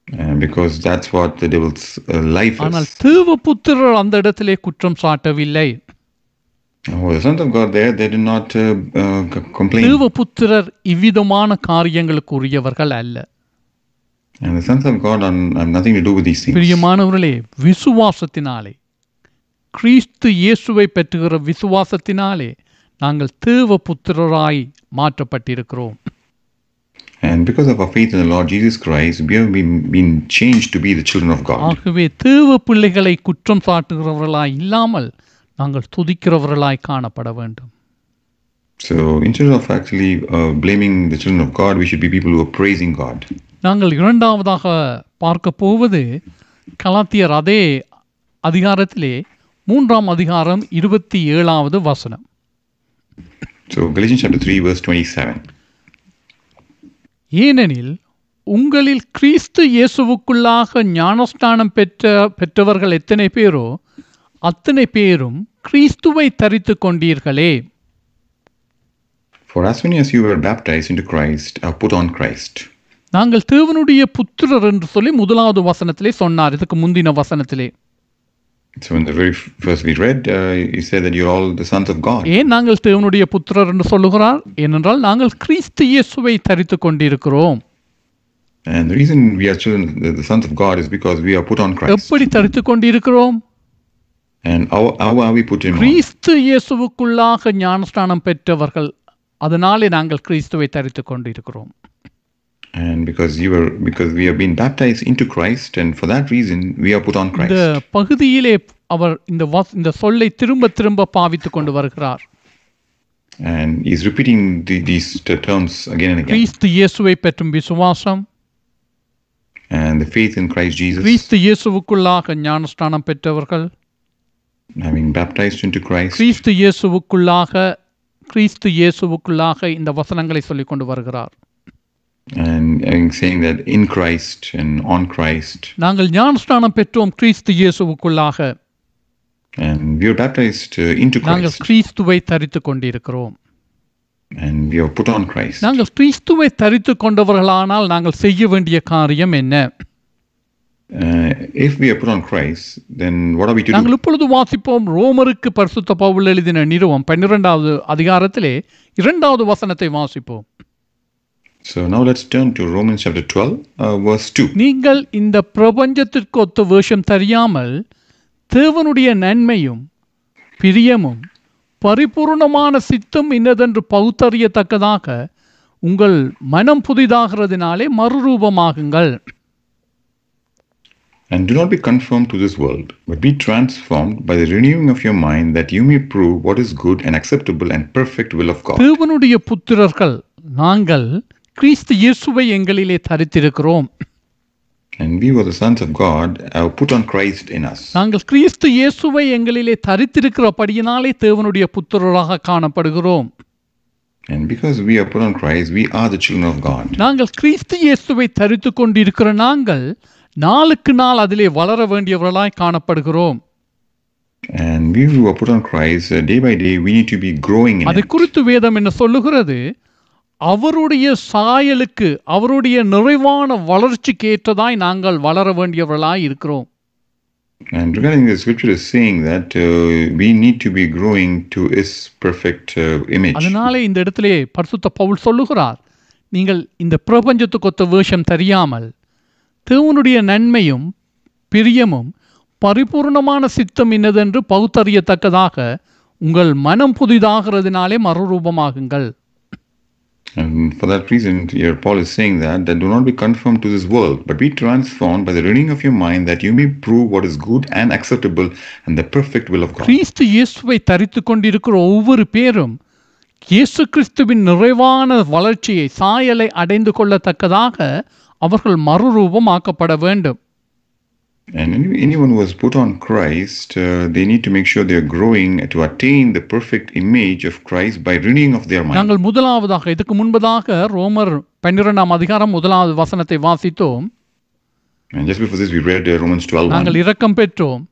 And because that's what the devil's uh, life ஆனால் is. தேவபுத்திரர் அந்த இடத்திலே குற்றம் சாட்டவில்லை தேவபுத்திரர் இவ்விதமான காரியங்களுக்கு உரியவர்கள் அல்ல And the sons of God are, have nothing to do with these things. பிரியமானவர்களே விசுவாசத்தினாலே கிறிஸ்து இயேசுவை பெற்றுகிற விசுவாசத்தினாலே நாங்கள் தேவபுத்திரராய் மாற்றப்பட்டிருக்கிறோம் And because of our faith in the Lord Jesus Christ, we have been, been changed to be the children of God. ஆகவே தேவ பிள்ளைகளை குற்றம் சாட்டுகிறவர்களாய் இல்லாமல் நாங்கள் துதிக்கிறவர்களாய் காணப்பட வேண்டும் So instead of actually uh, blaming the children of God, we should be people who are praising God. நாங்கள் இரண்டாவதாக பார்க்க போவது கலாத்தியர் அதே அதிகாரத்திலே மூன்றாம் அதிகாரம் இருபத்தி ஏழாவது வசனம் So Galatians chapter 3, verse 27. ஏனெனில் உங்களில் கிறிஸ்து இயேசுவுக்குள்ளாக ஞானஸ்நானம் பெற்ற பெற்றவர்கள் எத்தனை பேரோ அத்தனை பேரும் கிறிஸ்துவை தரித்து கொண்டீர்களே For as many as you were baptized into Christ are put on Christ. நாங்கள் தேவனுடைய புத்திரர் என்று சொல்லி முதலாவது வசனத்திலே சொன்னார் இதுக்கு முந்தின வசனத்திலே So in the very first we read, uh, he said that you're all the sons of God. ஏன் நாங்கள் தேவனுடைய புத்திரர் என்று சொல்லுகிறார் ஏனென்றால் நாங்கள் கிறிஸ்து இயேசுவை தரித்து கொண்டிருக்கிறோம் And the reason we are children, the, the sons of God, is because we are put on Christ. எப்படி தரித்து கொண்டிருக்கிறோம் கிறிஸ்து இயேசுவுக்குள்ளாக ஞானஸ்நானம் பெற்றவர்கள் அதனாலே நாங்கள் கிறிஸ்துவை தரித்து கொண்டிருக்கிறோம் And because you were, because we have been baptized into Christ, and for that reason we are put on இந்த Christ. பகுதியிலே அவர் இந்த வஸ்- இந்த சொல்லை திரும்ப திரும்ப பாவித்து கொண்டு வருகிறார் And he's repeating the, these t- terms again and again. கிறிஸ்து இயேசுவை பெற்றும் விசுவாசம் And the faith in Christ Jesus, கிறிஸ்து இயேசுவுக்குள்ளாக ஞானஸ்நானம் பெற்றவர்கள் having baptized into Christ, கிறிஸ்து இயேசுவுக்குள்ளாக கிறிஸ்து இயேசுவுக்குள்ளாக இந்த வசனங்களை சொல்லிக் கொண்டு வருகிறார் and, and saying that in Christ and on Christ, நாங்கள் ஞானஸ்நானம் பெற்றோம் கிறிஸ்து இயேசுவுக்குள்ளாக and we are baptized uh, into நாங்கள் Christ, கிறிஸ்துவை தரித்து கொண்டிருக்கிறோம் and we are put on Christ. நாங்கள் கிறிஸ்துவை தரித்து கொண்டவர்களானால் நாங்கள் செய்ய வேண்டிய காரியம் என்ன நாங்கள் இப்பொழுது வாசிப்போம் ரோமருக்கு பரிசுத்த பவுல் எழுதின நிறுவம் பன்னிரெண்டாவது அதிகாரத்திலே இரண்டாவது வசனத்தை வாசிப்போம். So now let's turn to Romans chapter 12, uh, verse 2. நீங்கள் இந்த பிரபஞ்சத்திற்கு ஒத்த வேஷம் தெரியாமல் தேவனுடைய நன்மையும் பிரியமும் பரிபூர்ணமான சித்தம் இன்னதென்று பகுத்தறியத்தக்கதாக உங்கள் மனம் புதிதாகிறதுனாலே மறுரூபமாகுங்கள். And do not be conformed to this world, but be transformed by the renewing of your mind, that you may prove what is good and acceptable and perfect will of God. தேவனுடைய புத்திரர்கள் நாங்கள் கிறிஸ்து இயேசுவை எங்களிலே தரித்திருக்கிறோம் And we were the sons of God, have put on Christ in us. நாங்கள் கிறிஸ்து இயேசுவை எங்களிலே தரித்திருக்கிறபடியினாலே தேவனுடைய புத்திரராக காணப்படுகிறோம் And because we are put on Christ, we are the children of God. நாங்கள் கிறிஸ்து இயேசுவை தரித்து கொண்டிருக்கிற நாங்கள் நாளுக்கு நாள் அதிலே வளர வேண்டியவர்களாய் காணப்படுகிறோம் And we who are put on Christ, uh, day by day, we need to be growing in அதை. குறித்து வேதம் என்ன சொல்லுகிறது அவருடைய சாயலுக்கு அவருடைய நிறைவான வளர்ச்சிக்கு ஏற்றதாய் நாங்கள் வளர வேண்டியவர்களாய் இருக்கிறோம் And regarding the scripture is saying that uh, we need to be growing to His perfect uh, image. அதனாலே இந்த இடத்திலே பரிசுத்த பவுல் சொல்லுகிறார் நீங்கள் இந்த பிரபஞ்சத்துக்கொத்த வேஷம் தெரியாமல் தேவனுடைய நன்மையும் பிரியமும் பரிபூர்ணமான சித்தம் இன்னதென்று பகுத்தறியத்தக்கதாக உங்கள் மனம் புதிதாகிறதுனாலே மறுரூபமாகுங்கள் And for that reason, here Paul is saying that, that do not be conformed to this world, but be transformed by the renewing of your mind, that you may prove what is good and acceptable and the perfect will of God. கிறிஸ்து இயேசுவை தரித்து கொண்டிருக்கிற ஒவ்வொரு பேரும் இயேசு கிறிஸ்துவின் நிறைவான வளர்ச்சியை சாயலை அடைந்து கொள்ளத்தக்கதாக அவர்கள் மறுரூபமாக்கப்பட வேண்டும் And any- anyone who has put on Christ, uh, they need to make sure they are growing to attain the perfect image of Christ by renewing of their mind. நாங்கள் முதலாவதாக இதுக்கு முன்பதாக ரோமர் பன்னிரெண்டாம் அதிகாரம் முதலாவது வசனத்தை வாசித்தோம் And just before this, we read uh, Romans 12 நாங்கள் இரக்கம் பெற்றோம்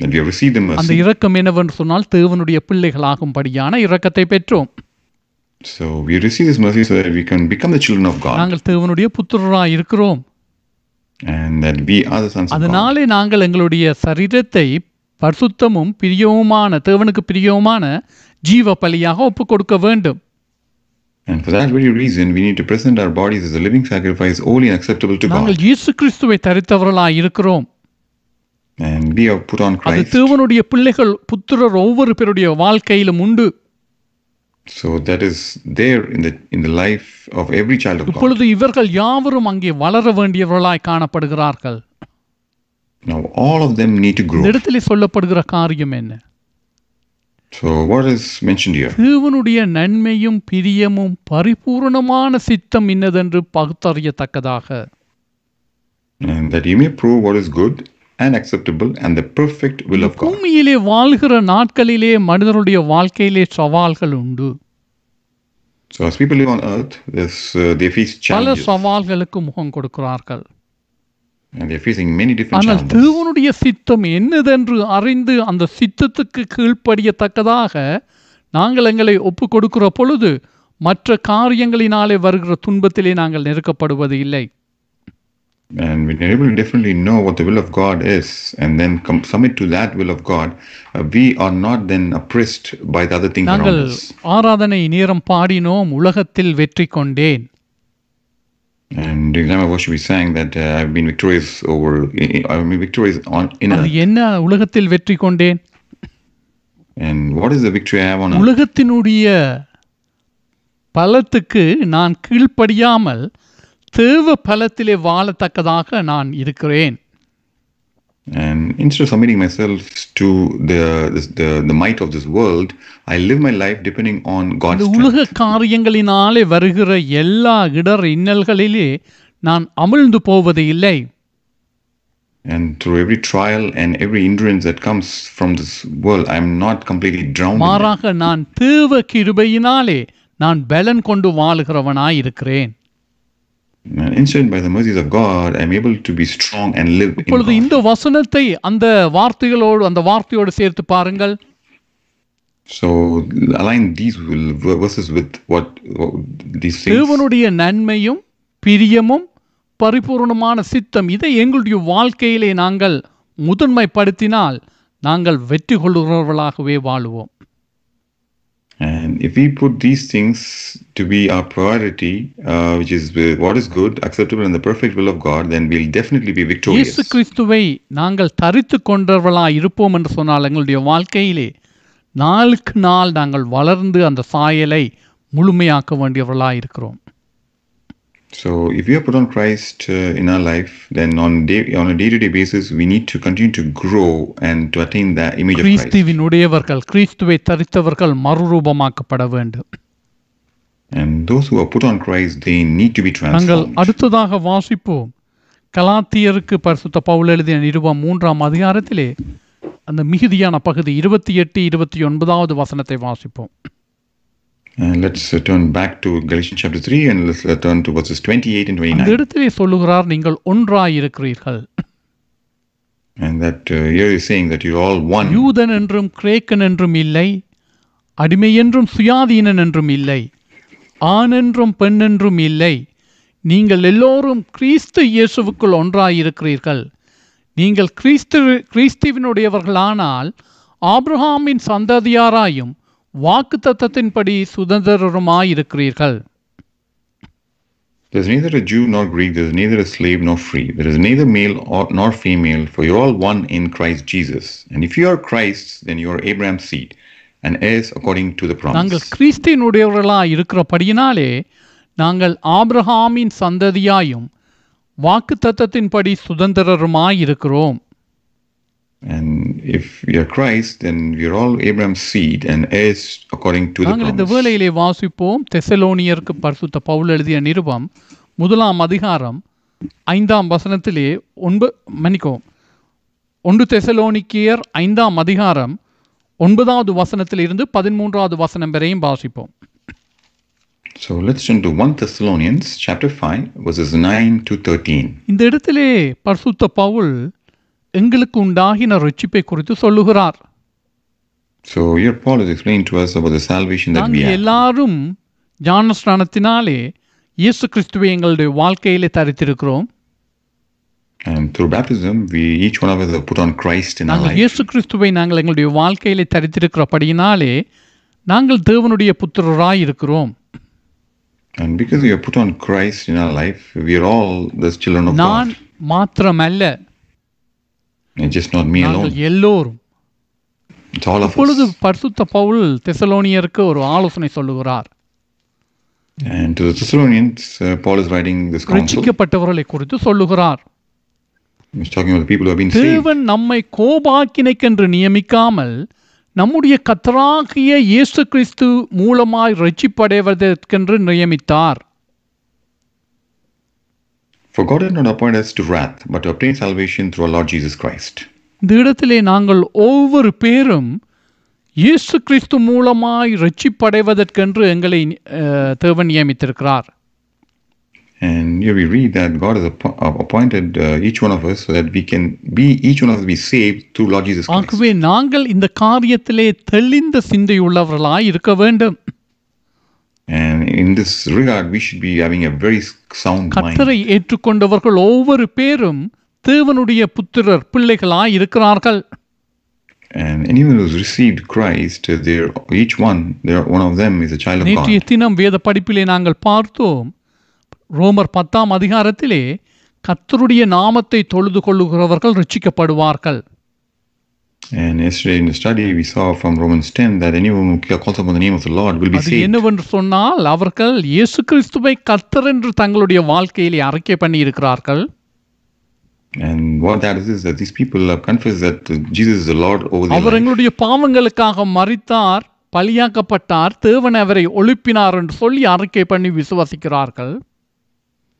that we have received the அந்த mercy. இரக்கம் என்னவென்று சொன்னால் தேவனுடைய பிள்ளைகளாகும்படியான இரக்கத்தை பெற்றோம் So we receive this mercy so that we can become the children of God நாங்கள் தேவனுடைய புத்திரராய் இருக்கிறோம் and that we are the sons of God. அதனாலே நாங்கள் எங்களுடைய சரீரத்தை பரிசுத்தமும் பிரியவுமான தேவனுக்கு பிரியவுமான ஜீவ பலியாக ஒப்புக் கொடுக்க வேண்டும் And for that very reason, we need to present our bodies as a living sacrifice, holy and acceptable to நாங்கள் God. இயேசு கிறிஸ்துவை தரித்தவர்களாய் இருக்கிறோம் And we have put on அது Christ. தேவனுடைய பிள்ளைகள் புத்திரர் ஒவ்வொரு பேருடைய வாழ்க்கையிலும் உண்டு So that is there in the in the life of every child of God. இப்பொழுது இவர்கள் யாவரும் அங்கே வளர வேண்டியவர்களாய் காணப்படுகிறார்கள் Now all of them need to இந்த grow. இடத்திலே சொல்லப்படுகிற காரியம் என்ன So what is mentioned here? தேவனுடைய நன்மையும் பிரியமும் பரிபூரணமான சித்தம் இன்னதென்று பகுத்தறியத்தக்கதாக And that you may prove what is good acceptable and the perfect will of God. பூமியிலே வாழ்கிற நாட்களிலே மனிதனுடைய வாழ்க்கையிலே சவால்கள் உண்டு So as people live on earth, this, uh, they face பல challenges சவால்களுக்கு முகம் கொடுக்கிறார்கள் and they're facing many different ஆனால். தேவனுடைய சித்தம் என்னதென்று அறிந்து அந்த சித்தத்துக்கு கீழ்ப்படியத்தக்கதாக நாங்கள் எங்களை ஒப்பு கொடுக்கிற பொழுது மற்ற காரியங்களினாலே வருகிற துன்பத்திலே நாங்கள் நெருக்கப்படுவது இல்லை And when you're able to definitely know what the will of God is and then com- submit to that will of God, uh, we are not then oppressed by the other things நாங்கள் around us. ஆராதனை நேரம் பாடினோம் உலகத்தில் வெற்றி கொண்டேன் And during the time of worship, we sang that uh, I've been victorious over, I've been victorious on in அது earth. என்ன உலகத்தில் வெற்றி கொண்டேன் And what is the victory I have on earth? உலகத்தினுடைய பலத்துக்கு நான் கீழ்ப்படியாமல் தேவ பலத்திலே வாழத்தக்கதாக நான் இருக்கிறேன் And instead of submitting myself to the, this, the the might of this world, I live my life depending on God's strength. உலக காரியங்களினாலே வருகிற எல்லா இடர் இன்னல்களிலே நான் அமிழ்ந்து போவது இல்லை And through every trial and every hindrance that comes from this world, I'm not completely drowned. மாறாக நான் தேவ கிருபையினாலே நான் பலன் கொண்டு வாழுகிறவனாய் இருக்கிறேன் And instead, by the mercies of God, I'm able to be strong and live இப்பொழுது. இந்த வசனத்தை அந்த வார்த்தைகளோடு அந்த வார்த்தையோடு சேர்த்து பாருங்கள் So align these verses with what, what these things. தேவனுடைய நன்மையும் பிரியமும் பரிபூர்ணமான சித்தம் இதை எங்களுடைய வாழ்க்கையிலே நாங்கள் முதன்மைப்படுத்தினால் நாங்கள் வெற்றி கொள்கிறவர்களாகவே வாழுவோம் And if we put these things to be our priority, uh, which is what is good, acceptable, and the perfect will of God, then we'll definitely be victorious. இயேசு கிறிஸ்துவை நாங்கள் தரித்து கொண்டவர்களாய் இருப்போம் என்று சொன்னால் எங்களுடைய வாழ்க்கையிலே நாளுக்கு நாள் நாங்கள் வளர்ந்து அந்த சாயலை முழுமையாக்க வேண்டியவர்களாக இருக்கிறோம் So if we have put on Christ uh, in our life, then on day on a day-to-day basis, we need to continue to grow and to attain that image of Christ. கிறிஸ்துவின் உடையவர்கள் கிறிஸ்துவை தரித்தவர்கள் மறுரூபமாக்கப்பட வேண்டும் And those who are put on Christ, they need to be நாங்கள் transformed. அடுத்ததாக வாசிப்போம் கலாத்தியருக்கு பரிசுத்த பவுல் எழுதிய நிருபம் மூன்றாம் அதிகாரத்திலே அந்த மிகுதியான பகுதி இருபத்தி எட்டு இருபத்தி ஒன்பதாவது வசனத்தை வாசிப்போம் And let's uh, turn back to Galatians chapter 3 and let's uh, turn to verses 28 and அந்த 29. இடத்திலே சொல்லுகிறார் நீங்கள் ஒன்றாயிருக்கிறீர்கள் And that uh, here is saying that you're all one. யூதன் என்றும் கிரேக்கன் என்றும் இல்லை அடிமை என்றும் சுயாதீனன் என்றும் இல்லை ஆண் என்றும் பெண் என்றும் இல்லை நீங்கள் எல்லோரும் கிறிஸ்து இயேசுவுக்குள் ஒன்றாயிருக்கிறீர்கள் நீங்கள் கிறிஸ்து கிறிஸ்துவினுடையவர்களானால் ஆபிரகாமின் சந்ததியாராயும் வாக்கு தத்தத்தின்படி சுதந்திரருமாயிருக்கிறீர்கள் There's neither a Jew nor Greek, there's neither a slave nor free, there is neither male or, nor female, for you're all one in Christ Jesus. And if you are Christ's, then you are Abraham's seed, and heirs according to the நாங்கள் promise. கிறிஸ்தினுடையவர்களாய் இருக்கிறபடியினாலே நாங்கள் ஆபிரகாமின் சந்ததியாயும் வாக்கு தத்தத்தின்படி சுதந்திரருமாய் இருக்கிறோம் And if you're Christ, then we're all Abraham's seed and heirs according to the நாங்கள் இந்த promise. வேளையிலே வாசிப்போம் தெசலோனியருக்கு பரிசுத்த பவுல் எழுதிய நிருபம் முதலாம் அதிகாரம் ஐந்தாம் வசனத்திலே ஒன்ப மன்னிக்கவும் ஒன்று தெசலோனிக்கியர் ஐந்தாம் அதிகாரம் ஒன்பதாவது வசனத்திலிருந்து பதிமூன்றாவது வசனம் வரையும் வாசிப்போம் So let's turn to 1 Thessalonians chapter 5, verses 9 to 13. இந்த இடத்திலே பரிசுத்த பவுல் எங்களுக்கு உண்டாகின ரட்சிப்பை குறித்து சொல்லுகிறார் So here Paul is explaining to us about the salvation that we have. எல்லாரும் ஞானஸ்நானத்தினாலே இயேசு கிறிஸ்துவை எங்களுடைய வாழ்க்கையிலே தரித்திருக்கிறோம் And through baptism, we each one of us have put on Christ in our life. இயேசு கிறிஸ்துவை நாங்கள் எங்களுடைய வாழ்க்கையிலே தரித்திருக்கிறபடியினாலே நாங்கள் தேவனுடைய புத்திரராய் இருக்கிறோம் And because we have put on Christ in our life, we are all the children of நான் God. மாத்திரமல்ல It's just not me alone. எல்லோரும் இப்பொழுது. பரிசுத்த பவுல் தெசலோனியருக்கு ஒரு ஆலோசனை சொல்லுகிறார் And to the Thessalonians, uh, Paul is writing this. ரட்சிக்கப்பட்டவர்களை குறித்து சொல்லுகிறார் He's talking about the people who have been saved. தேவன் நம்மை கோபாக்கினைக்கென்று நியமிக்காமல் நம்முடைய கத்தராகிய இயேசு கிறிஸ்து மூலமாய் ரட்சிப்படைவதற்கென்று நியமித்தார் For God did not appoint us to wrath, but to obtain salvation through our Lord Jesus Christ. இந்த இடத்திலே நாங்கள் ஒவ்வொரு பேரும் இயேசு கிறிஸ்து மூலமாய் ரட்சிப்படைவதற்கென்று எங்களை தேவன் நியமித்திருக்கிறார் And here we read that God has appo- uh, appointed uh, each one of us so that we can be, each one of us be saved through Lord Jesus Christ. ஆகவே நாங்கள் இந்த காரியத்திலே தெளிந்த சிந்தையுள்ளவர்களாய் இருக்க வேண்டும் And in this regard, we should be having a very sound mind. கத்தரை ஏற்றுக்கொண்டவர்கள் ஒவ்வொரு பேரும் தேவனுடைய புத்திரர் பிள்ளைகளாய் இருக்கிறார்கள் And anyone who's received Christ, they're each one, they're, one of them is a child of நேற்றைய God. தினம் வேத படிப்பிலே நாங்கள் பார்த்தோம் ரோமர் பத்தாம் அதிகாரத்திலே கர்த்தருடைய நாமத்தை தொழுது கொள்ளுகிறவர்கள் ரட்சிக்கப்படுவார்கள் And yesterday in the study, we saw from Romans 10 that anyone who calls upon the name of the Lord will be saved. என்னவென்று சொன்னால் அவர்கள் இயேசு கிறிஸ்துவை கர்த்தர் என்று தங்களுடைய வாழ்க்கையிலே அறிக்கை பண்ணி இருக்கிறார்கள் And what that is is that these people have confessed that uh, Jesus is the Lord over their அவர். எங்களுடைய பாவங்களுக்காக மறித்தார் பலியாக்கப்பட்டார் தேவன் அவரை ஒழுப்பினார் என்று சொல்லி அறிக்கை பண்ணி விசுவாசிக்கிறார்கள்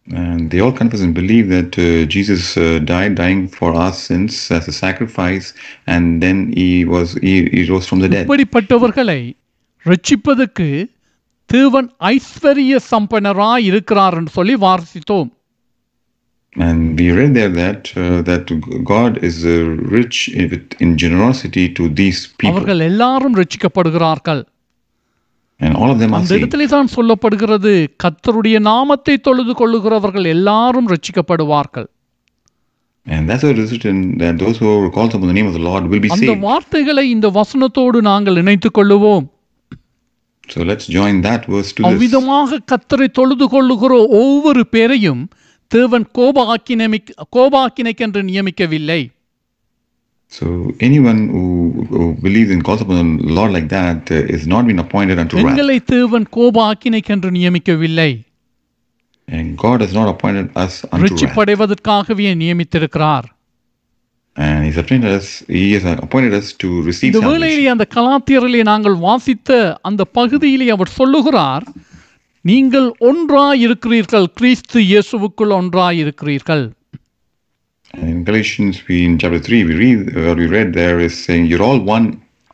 And they all confess and believe that uh, Jesus uh, died, dying for our sins as a sacrifice, and then he was he, he rose from the dead. இப்படிப்பட்டவர்களை ரட்சிப்பதற்கு தேவன் ஐஸ்வர்ய சம்பனராய் இருக்கிறார் என்று சொல்லி வாசித்தோம் And we read there that uh, that God is uh, rich in, in generosity to these people, அவர்கள் எல்லாரும் ரட்சிக்கப்படுகிறார்கள் அந்த. இடத்திலே தான் சொல்லப்படுகிறது கர்த்தருடைய நாமத்தை தொழுது கொள்ளுகிறவர்கள் எல்லாரும் ரட்சிக்கப்படுவார்கள் And that's what it is written that those who call upon the name of the Lord will be அந்த saved. வார்த்தைகளை இந்த வசனத்தோடு நாங்கள் இணைத்துக் கொள்ளுவோம் So let's join that verse to this. அவ்விதமாக கத்தரை தொழுது கொள்ளுகிற ஒவ்வொரு பேரையும் தேவன் கோபாக்கினை கோபாக்கினைக்கென்று நியமிக்கவில்லை So anyone who, who believes and calls upon the Lord like that uh, is not been appointed unto wrath. எங்களை தேவன் கோபாக்கினைக்கென்று நியமிக்கவில்லை And God has not appointed us unto wrath. ரட்சிப்படைவதற்காகவே நியமித்திருக்கிறார் And He's appointed us, He has appointed us to receive இந்த salvation. வேளையிலே அந்த கலாத்தியரிலே நாங்கள் வாசித்த அந்த பகுதியிலே அவர் சொல்லுகிறார் நீங்கள் ஒன்றாய் இருக்கிறீர்கள் கிறிஸ்து இயேசுவுக்குள் ஒன்றாய் இருக்கிறீர்கள் And in Galatians, we in chapter 3, we read, what we read there is saying, You're all one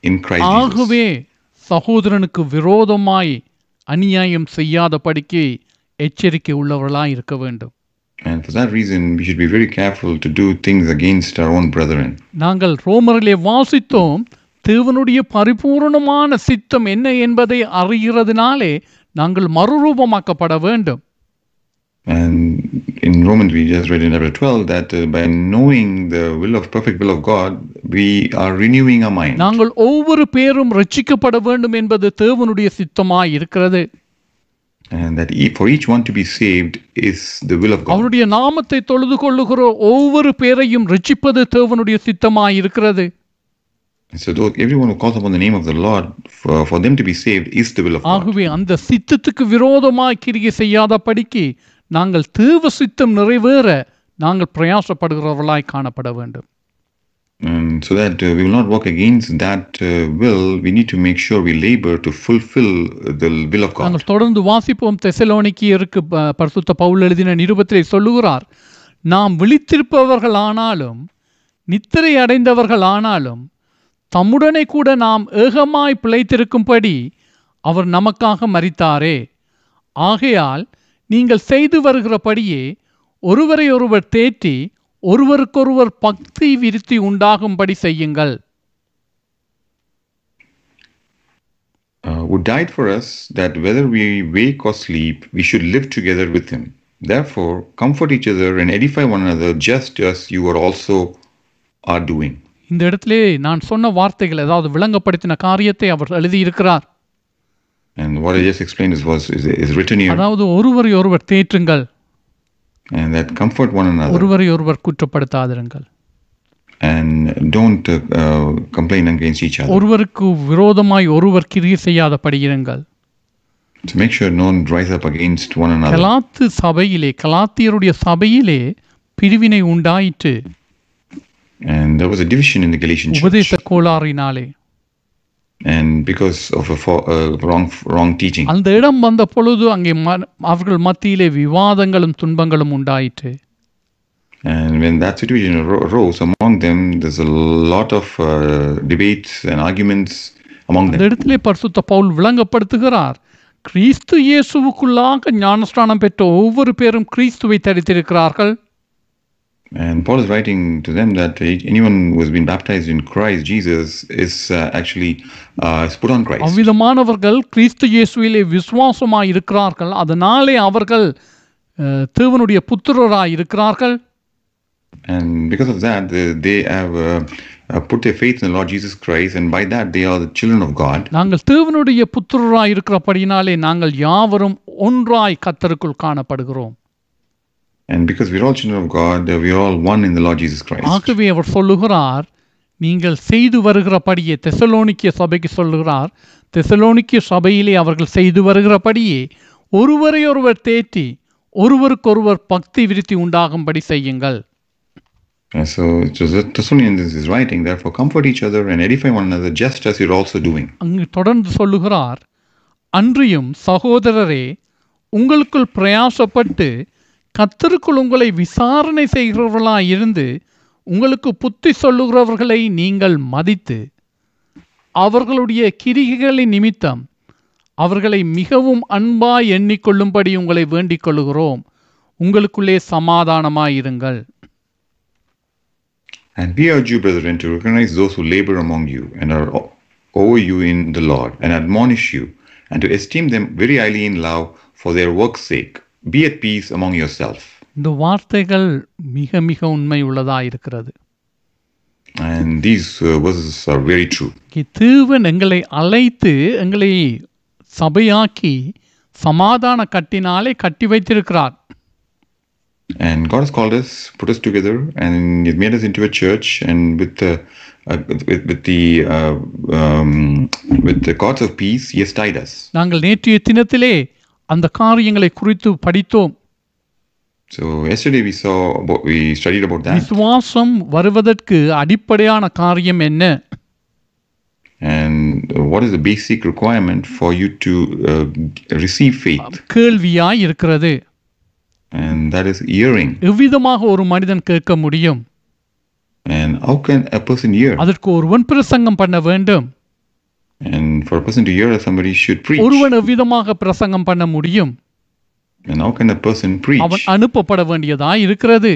in Christ Jesus. ஆகவே சகோதரனுக்கு விரோதமாய் அநியாயம் செய்யாதபடிக்கு எச்சரிக்கை உள்ளவர்களாய் இருக்க வேண்டும் And for that reason, we should be very careful to do things against our own brethren. நாங்கள் ரோமரிலே வாசித்தோம் தேவனுடைய பரிபூரணமான சித்தம் என்ன என்பதை அறிகிறதுனாலே நாங்கள் மறுரூபமாக்கப்பட வேண்டும் And in Romans, we just read in chapter 12 that uh, by knowing the will of perfect will of God, we are renewing our mind. நாங்கள் ஒவ்வொரு பேரும் ரட்சிக்கப்பட வேண்டும் என்பது தேவனுடைய சித்தமாய் இருக்கிறது and that e- for each one to be saved is the will of God. அவருடைய நாமத்தை தொழுது கொள்ளுகிற ஒவ்வொரு பேரையும் ரட்சிப்பது தேவனுடைய சித்தமாய் இருக்கிறது And so, though everyone who calls upon the name of the Lord, for, for them to be saved, is the will of God. ஆகவே அந்த சித்தத்துக்கு விரோதமாய் கிரியை செய்யாதபடிக்கு நாங்கள் தேவ சித்தம் நிறைவேற நாங்கள் பிரயாசப்படுகிறவர்களாய் காணப்பட வேண்டும் And so that uh, we will not walk against that uh, will, we need to make sure we labor to fulfill the will of God. நாங்கள் தொடர்ந்து வாசிப்போம் தெசலோனிக்கியருக்கு பரிசுத்த பவுல் எழுதின நிருபத்திலே சொல்லுகிறார் நாம் விழித்திருப்பவர்கள் ஆனாலும் நித்திரை அடைந்தவர்கள் ஆனாலும் தம்முடனே கூட நாம் ஏகமாய் பிழைத்திருக்கும்படி அவர் நமக்காக மரித்தாரே ஆகையால் நீங்கள் செய்து வருகிறபடியே ஒருவரை ஒருவர் தேற்றி ஒருவருக்கொருவர் பக்தி விருத்தி உண்டாகும்படி செய்யுங்கள் uh, who died for us, that whether we wake or sleep, we should live together with him. Therefore, comfort each other and edify one another, just as you are also are doing. இந்த இடத்திலே நான் சொன்ன வார்த்தைகள் அதாவது விளங்கப்படுத்தின காரியத்தை அவர் எழுதியிருக்கிறார் And what I just explained is was is, is written here, அதாவது ஒருவரை ஒருவர் தேற்றுங்கள் and that comfort one another ஒருவரை ஒருவர் குற்றப்படுத்தாதிருங்கள் and don't uh, uh, complain against each other. ஒருவருக்கு விரோதமாய் ஒருவர் கிரியை செய்யாதபடி இருங்கள் To make sure no one rise up against one another. கலாத்து சபையிலே கலாத்தியருடைய சபையிலே பிரிவினை உண்டாயிற்று And there was a division in the Galatian church, Upadesa கோளாறினாலே and because of a fo- uh, wrong wrong teaching. அந்த இடம் வந்த பொழுது அங்கே அவர்கள் மத்தியிலே விவாதங்களும் துன்பங்களும் உண்டாயிற்று And when that situation aro- arose among them, there's a lot of uh, debates and arguments among அந்த them. இடத்திலே பரிசுத்த பவுல் விளங்கப்படுத்துகிறார் கிறிஸ்து இயேசுவுக்குள்ளாக ஞானஸ்தானம் பெற்ற ஒவ்வொரு பேரும் கிறிஸ்துவை தரித்திருக்கிறார்கள் And Paul is writing to them that anyone who has been baptized in Christ Jesus is uh, actually uh, is put on Christ. அவ்விதமானவர்கள் கிறிஸ்து இயேசுவிலே விசுவாசமாய் இருக்கிறார்கள் அதனாலே அவர்கள் அஹ், தேவனுடைய புத்திரராய் இருக்கிறார்கள் And because of that, they, they have uh, uh, put their faith in the Lord Jesus Christ, and by that, they are the children of God. நாங்கள் தேவனுடைய புத்திரராய் இருக்கிறபடினாலே நாங்கள் யாவரும் ஒன்றாய் கத்தருக்குள் காணப்படுகிறோம் And because we're all children of God, uh, we're all one in the Lord Jesus Christ. ஆகவே அவர் சொல்லுகிறார் நீங்கள் செய்து வருகிறபடியே தெசலோனிக்கிய சபைக்கு சொல்லுகிறார் தெசலோனிக்கிய சபையிலே அவர்கள் செய்து வருகிறபடியே ஒருவரை ஒருவர் தேற்றி ஒருவருக்கொருவர் பக்தி விருத்தி உண்டாகும்படி செய்யுங்கள் And so it was Thessalonians is writing, therefore comfort each other and edify one another, just as you're also doing. அங்கு தொடர்ந்து சொல்லுகிறார் அன்றியும் சகோதரரே உங்களுக்குள் பிரயாசப்பட்டு கத்தருக்குள் உங்களை விசாரணை செய்கிறவர்களாய் இருந்து உங்களுக்கு புத்தி சொல்லுகிறவர்களை நீங்கள் மதித்து அவர்களுடைய கிரிகைகளின் நிமித்தம் அவர்களை மிகவும் அன்பாய் எண்ணிக்கொள்ளும்படி உங்களை வேண்டிக் கொள்கிறோம் உங்களுக்குள்ளே சமாதானமாயிருங்கள் And we urge you, brethren, to recognize those who labor among you and are over you in the Lord, and admonish you, and to esteem them very highly in love for their work's sake. Be at peace among yourself. இந்த வார்த்தைகள் மிக மிக உண்மை உள்ளதாயிருக்கிறது And these uh, verses are very true. இங்கே தேவன் எங்களை அழைத்து எங்களை சபையாக்கி சமாதான கட்டினாலே கட்டி வைத்திருக்கிறார் And God has called us, put us together, and He's made us into a church, and with the uh, with, with the uh, um, with the cords of peace, He has tied us. நாங்கள் நேற்றைய தினத்திலே அந்த காரியங்களை குறித்து படித்தோம் So yesterday we saw about, we studied about that, விசுவாசம் வருவதற்கு அடிப்படையான காரியம் என்ன and what is the basic requirement for you to uh, receive faith, கேள்வியாய் இருக்கிறது and that is hearing. எவ்விதமாக ஒரு மனிதன் கேட்க முடியும் And how can a person hear? அதற்கு ஒருவன் பிரசங்கம் பண்ண வேண்டும் And for a person to hear, somebody should preach. ஒருவன் எவ்விதமாக பிரசங்கம் பண்ண முடியும் And how can a person preach? அவன் அனுப்பப்பட வேண்டியதாய் இருக்கிறது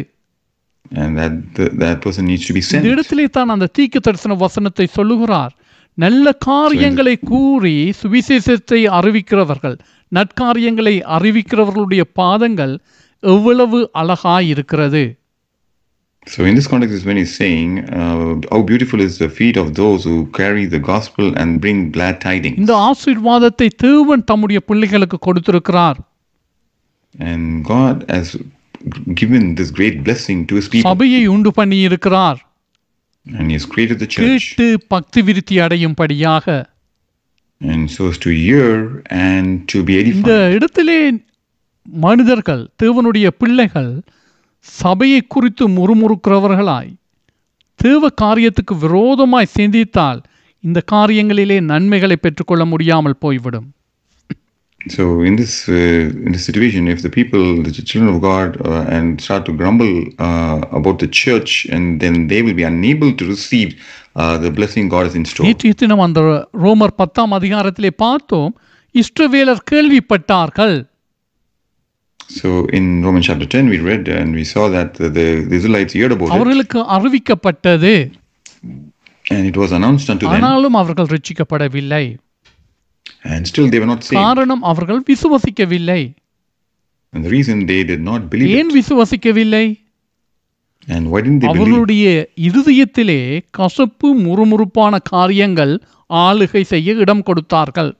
And that that person needs to be இந்த sent. இடத்திலே தான் அந்த தீக்கு தரிசன வசனத்தை சொல்லுகிறார் நல்ல காரியங்களை கூறி சுவிசேஷத்தை அறிவிக்கிறவர்கள் நற்காரியங்களை அறிவிக்கிறவர்களுடைய பாதங்கள் எவ்வளவு அழகாய் இருக்கிறது So in this context is when he's saying, uh, "How beautiful is the feet of those who carry the gospel and bring glad tidings." இந்த ஆசீர்வாதத்தை தேவன் தம்முடைய பிள்ளைகளுக்கு கொடுத்திருக்கிறார் And God has given this great blessing to His people, சபையை உண்டு பண்ணி இருக்கிறார் and He has created the church, கேட்டு பக்தி விருத்தி அடையும்படியாக and so as to hear and to be இந்த edified. இடத்திலே மனிதர்கள் தேவனுடைய பிள்ளைகள் சபையை குறித்து முறுமுறுக்கிறவர்களாய் தேவ காரியத்துக்கு விரோதமாய் சிந்தித்தால் இந்த காரியங்களிலே நன்மைகளை பெற்றுக்கொள்ள முடியாமல் போய்விடும் So in this uh, in this situation, if the people, the children of God, uh, and start to grumble uh, about the church, and then they will be unable to receive uh, the blessing God has in store. நேற்றைய தினம் அந்த ரோமர் பத்தாம் அதிகாரத்திலே பார்த்தோம் இஸ்ரவேலர் கேள்விப்பட்டார்கள் So in Romans chapter 10, we read and we saw that the, the Israelites heard about it, அவர்களுக்கு அறிவிக்கப்பட்டது and it was announced unto them, ஆனாலும் அவர்கள் ரட்சிக்கப்படவில்லை and still they were not saved. காரணம் அவர்கள் விசுவசிக்கவில்லை And the reason they did not believe ஏன் it, விசுவசிக்கவில்லை and why didn't they believe? அவர்களுடைய இருதயத்திலே கசப்பு முறுமுறுப்பான காரியங்கள் ஆளுகை செய்ய இடம் கொடுத்தார்கள்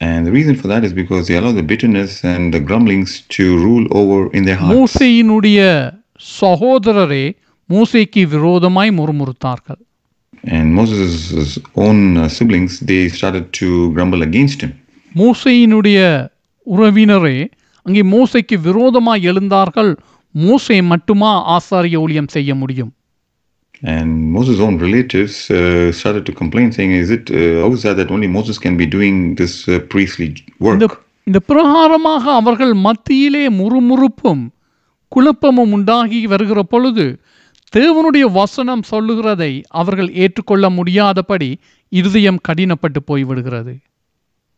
And the reason for that is because they allow the bitterness and the grumblings to rule over in their hearts. மோசையினுடைய சகோதரரே மோசைக்கு விரோதமாய் முறுமுறுத்தார்கள் And Moses' own uh, siblings, they started to grumble against him. மோசையினுடைய உறவினரே அங்கே மோசைக்கு விரோதமாய் எழுந்தார்கள் மோசே மட்டுமா ஆசாரிய ஊழியம் செய்ய முடியும் And Moses' own relatives uh, started to complain, saying, "Is it uh, how is that that only Moses can be doing this uh, priestly work?" இந்த இந்த பிரகாரமாக அவர்கள் மத்தியிலே முறுமுறுப்பும் குழப்பமும் உண்டாகி வருகிற பொழுது தேவனுடைய வசனம் சொல்லுகிறதை அவர்கள் ஏற்றுக்கொள்ள முடியாதபடி இருதயம் கடினப்பட்டு போய்விடுகிறது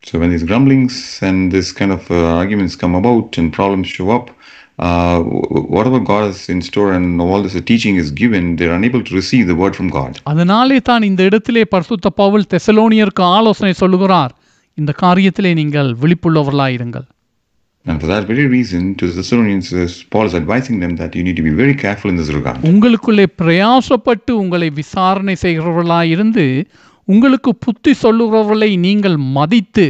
So when these grumblings and this kind of uh, arguments come about and problems show up, uh, wh- whatever God is in store and all this teaching is given, they're unable to receive the word from God. அதனாலே தான் இந்த இடத்திலே பரிசுத்த பவுல் தெசலோனியருக்கு ஆலோசனை சொல்லுகிறார் இந்த காரியத்திலே நீங்கள் விழிப்புள்ளவர்களாயிருங்கள் And for that very reason, to the Thessalonians, uh, Paul is advising them that you need to be very careful in this regard. உங்களுக்குள்ளே பிரயாசப்பட்டு உங்களை விசாரணை செய்கிறவர்களாயிருந்து உங்களுக்கு புத்தி சொல்லுகிறவர்களை நீங்கள் மதித்து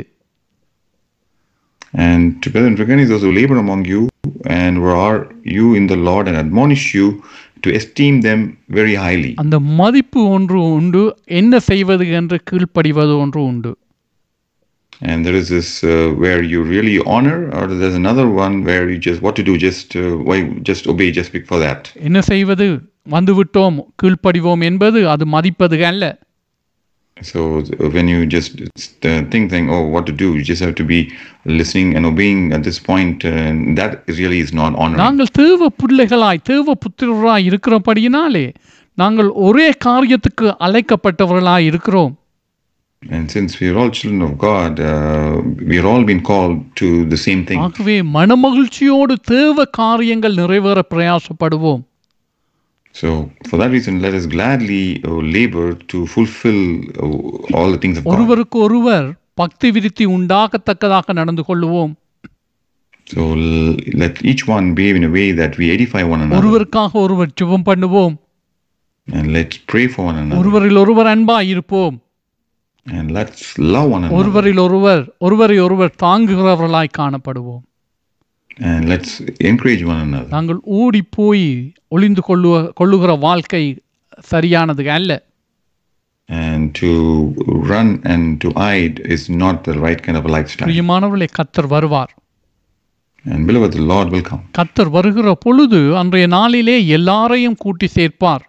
And together and recognize those who labor among you and who are you in the Lord and admonish you to esteem them very highly. அந்த மதிப்பு ஒன்று உண்டு என்ன செய்வது என்று கீழ்ப்படிவது ஒன்று உண்டு And there is this uh, where you really honor, or there's another one where you just what to do, just uh, why just obey just for that. என்ன செய்வது வந்துவிட்டோம் கீழ்ப்படிவோம் என்பது அது மதிப்பது அல்ல So uh, when you just uh, think, think, oh, what to do, you just have to be listening and obeying at this point, uh, and that really is not honoring. நாங்கள் தேவ பிள்ளைகளாய் தேவ புத்திரராய் இருக்கிறபடியினாலே நாங்கள் ஒரே காரியத்துக்கு அழைக்கப்பட்டவர்களாய் இருக்கிறோம் And since we are all children of God, uh, we are all been called to the same thing. ஆகவே மனமகிழ்ச்சியோடு தேவ காரியங்கள் நிறைவேற பிரயாசப்படுவோம் So for that reason, let us gladly uh, labor to fulfill uh, all the things of God. ஒருவருக்கு ஒருவர் பக்தி விருத்தி உண்டாகத்தக்கதாக நடந்து கொள்ளுவோம் So l- let each one behave in a way that we edify one another, ஒருவருக்காக ஒருவர் ஜெபம் பண்ணுவோம் and let's pray for one another, ஒருவரில் ஒருவர் அன்பாய் இருப்போம் and let's love one another, ஒருவரில் ஒருவர் ஒருவரை ஒருவர் தாங்குகிறவர்களாய் காணப்படுவோம் நாங்கள் ஓடி போய் ஒளிந்து கொள்ளுவ கொள்ளுகிற வாழ்க்கை சரியானது அல்ல And to run and to hide is not the right kind of a lifestyle. பிரியமானவர்களே கத்தர் வருவார் And beloved, the Lord will come. கத்தர் வருகிற பொழுது அன்றைய நாளிலே எல்லாரையும் கூட்டி சேர்ப்பார்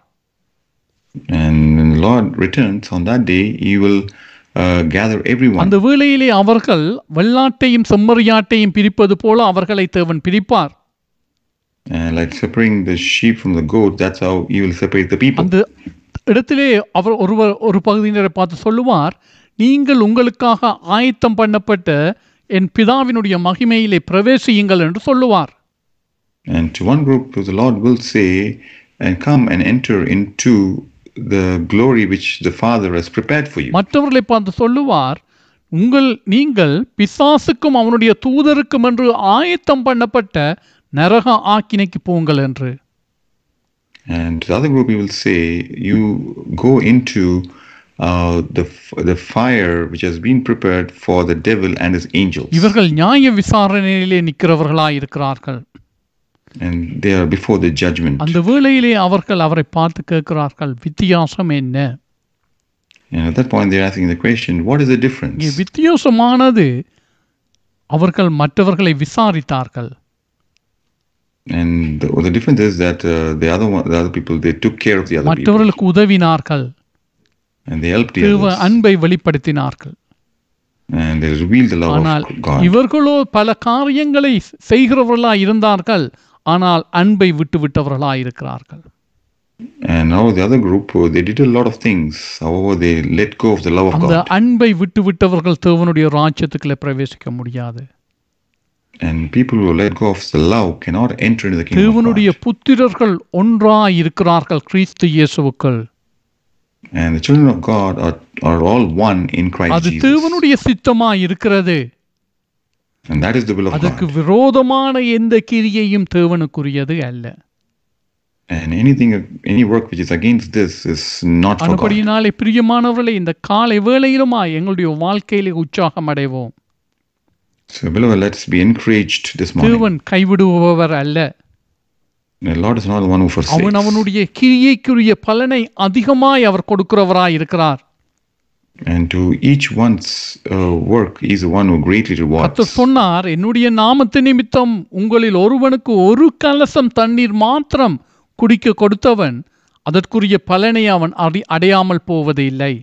And when the Lord returns on that day, He will uh, gather everyone. அந்த வேளையிலே அவர்கள் வெள்ளாட்டையும் செம்மறியாட்டையும் பிரிப்பது போல அவர்களை தேவன் பிரிப்பார். And like separating the sheep from the goat, that's how He will separate the people. அந்த இடத்திலே அவர் ஒருவர் ஒரு பகுதியினரை பார்த்து சொல்லுவார் நீங்கள் உங்களுக்காக ஆயத்தம் பண்ணப்பட்ட என் பிதாவினுடைய மகிமையிலே பிரவேசியுங்கள் என்று சொல்லுவார். And to one group, the Lord will say, and come and enter into the glory which the Father has prepared for you. மற்றவர்களை பார்த்து சொல்லுவார் உங்கள் நீங்கள் பிசாசுக்கும் அவனுடைய தூதருக்கும் என்று ஆயத்தம் பண்ணப்பட்ட நரக ஆக்கினைக்கு போங்கள் என்று And the other group, we will say, you go into uh, the the fire which has been prepared for the devil and his angels, இவர்கள் நியாய விசாரணையிலே நிற்கிறவர்களாய் இருக்கிறார்கள் and they are before the judgment. அந்த வேளையிலே அவர்கள் அவரை பார்த்து கேட்கிறார்கள் வித்தியாசம் என்ன And at that point, they're asking the question, what is the இங்கே difference? வித்தியாசமானது அவர்கள் மற்றவர்களை விசாரித்தார்கள் And the, the difference is that uh, the other one, the other people, they took care of the other people, மற்றவர்களுக்கு உதவினார்கள் and they helped the தேவ others, அன்பை வெளிப்படுத்தினார்கள் and they revealed the love ஆனால் of God. இவர்களோ பல காரியங்களை செய்கிறவர்களாய் இருந்தார்கள் ஆனால் அன்பை விட்டு விட்டவர்களாய் இருக்கிறார்கள் And now the other group, uh, they did a lot of things. However, they let go of the love of அந்த God. அன்பை விட்டு விட்டவர்கள் தேவனுடைய ராஜ்யத்துக்குள்ளே பிரவேசிக்க முடியாது And people who let go of the love cannot enter into the kingdom of தேவனுடைய God. புத்திரர்கள் ஒன்றாய் இருக்கிறார்கள் கிறிஸ்து இயேசுவுக்குள் And the children of God are, are all one in Christ அது. தேவனுடைய சித்தமாய் இருக்கிறது And that is the will of அதற்கு God. விரோதமான எந்த கிரியையும் தேவனுக்குரியது அல்ல And anything, any work which is against this is not for God. பிரியமானவர்களே இந்த காலை வேளையிலுமா எங்களுடைய வாழ்க்கையிலே உற்சாகம் அடைவோம் So, beloved, let's be encouraged this morning. தேவன் கைவிடுபவர் அல்ல The Lord is not the one who forsakes. அவன் அவனுடைய கிரியைக்குரிய பலனை அதிகமாய் அவர் கொடுக்கிறவராய் இருக்கிறார் And to each one's uh, work, He is the one who greatly rewards. கர்த்தர் சொன்னார் என்னுடைய நாமத்து நிமித்தம் உங்களில் ஒருவனுக்கு ஒரு கலசம் தண்ணீர் மாத்திரம் குடிக்க கொடுத்தவன் அதற்குரிய பலனை அவன் அறி அடையாமல் போவது இல்லை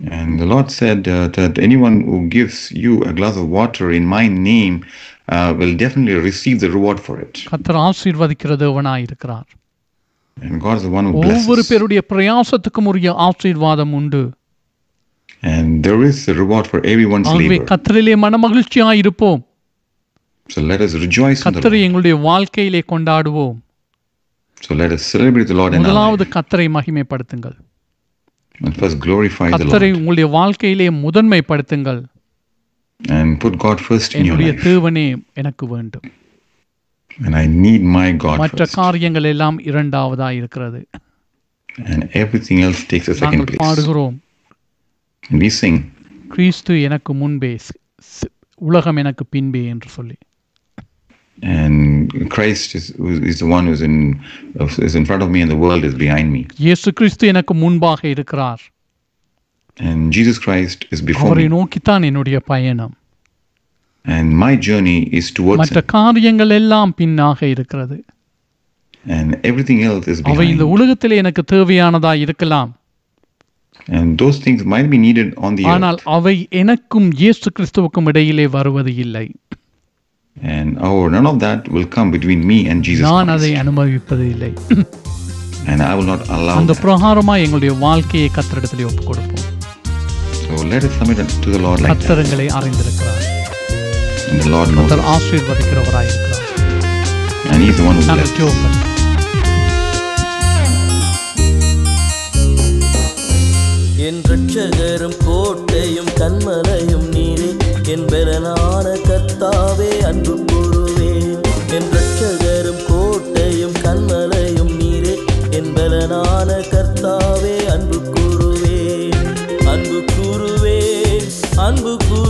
And the Lord said uh, that anyone who gives you a glass of water in my name uh, will definitely receive the reward for it. கர்த்தர் ஆசீர்வதிக்கிற தேவனாய் இருக்கிறார் And God is the one who ஒவ்வொரு blesses. பேருடைய பிரயாசத்துக்கும் உரிய ஆசீர்வாதம் உண்டு And there is a reward for everyone's ஆகவே labor. கத்தரிலே மனமகிழ்ச்சியாய் இருப்போம் So let us rejoice in the கத்தரை Lord. எங்களுடைய வாழ்க்கையிலே கொண்டாடுவோம் So let us celebrate the Lord in our முதலாவது life. கத்தரை மகிமைப்படுத்துங்கள் And first glorify the கத்தரை Lord. உங்களுடைய வாழ்க்கையிலே முதன்மைப்படுத்துங்கள் And put God first in your என்னுடைய life. தேவனே எனக்கு வேண்டும் And I need my God மற்ற first. காரியங்கள் எல்லாம் இரண்டாவதா இருக்கிறது And everything else takes a second நாங்கள் place. பாடுகிறோம் And we sing. கிறிஸ்து எனக்கு முன்பே ஸ்- ஸ்- உலகம் எனக்கு பின்பே என்று சொல்லி And Christ is, is the one who's in, is in front of me and the world is behind me. இயேசு கிறிஸ்து எனக்கு முன்பாக இருக்கிறார் And Jesus Christ is before அவரை me. நோக்கித்தான் என்னுடைய பயணம் And my journey is towards மற்ற Him. காரியங்கள் எல்லாம் பின்னாக இருக்கிறது And everything else is அவை behind இந்த me. உலகத்திலே எனக்கு தேவையானதா இருக்கலாம் And those things might be needed on the ஆனால் earth. அவை எனக்கும் இயேசு கிறிஸ்துவுக்கும் இடையிலே வருவது இல்லை And our, none of that will come between me and Jesus நான் அதை Christ. அனுபவிப்பது இல்லை And I will not allow அந்த that. பிரகாரமா எங்களுடைய வாழ்க்கையை கத்தரிடத்திலே ஒப்புக் கொடுப்போம் So let us submit to the Lord like that. கத்தரங்களை அறிந்திருக்கிறார் And the Lord knows கத்தர் us. ஆசீர்வதிக்கிறவராய் இருக்கிறார் And He is the one who என் ரட்சகரும் கோட்டையும் கண்மலையும் நீரே. என் பெறனான கத்தாவே அன்பு கூறுவே. என் ரட்சகரும் கோட்டையும் கண்மலையும் நீரே. என் பெறனான கர்த்தாவே அன்பு கூறுவே. அன்பு கூறுவே அன்பு கூ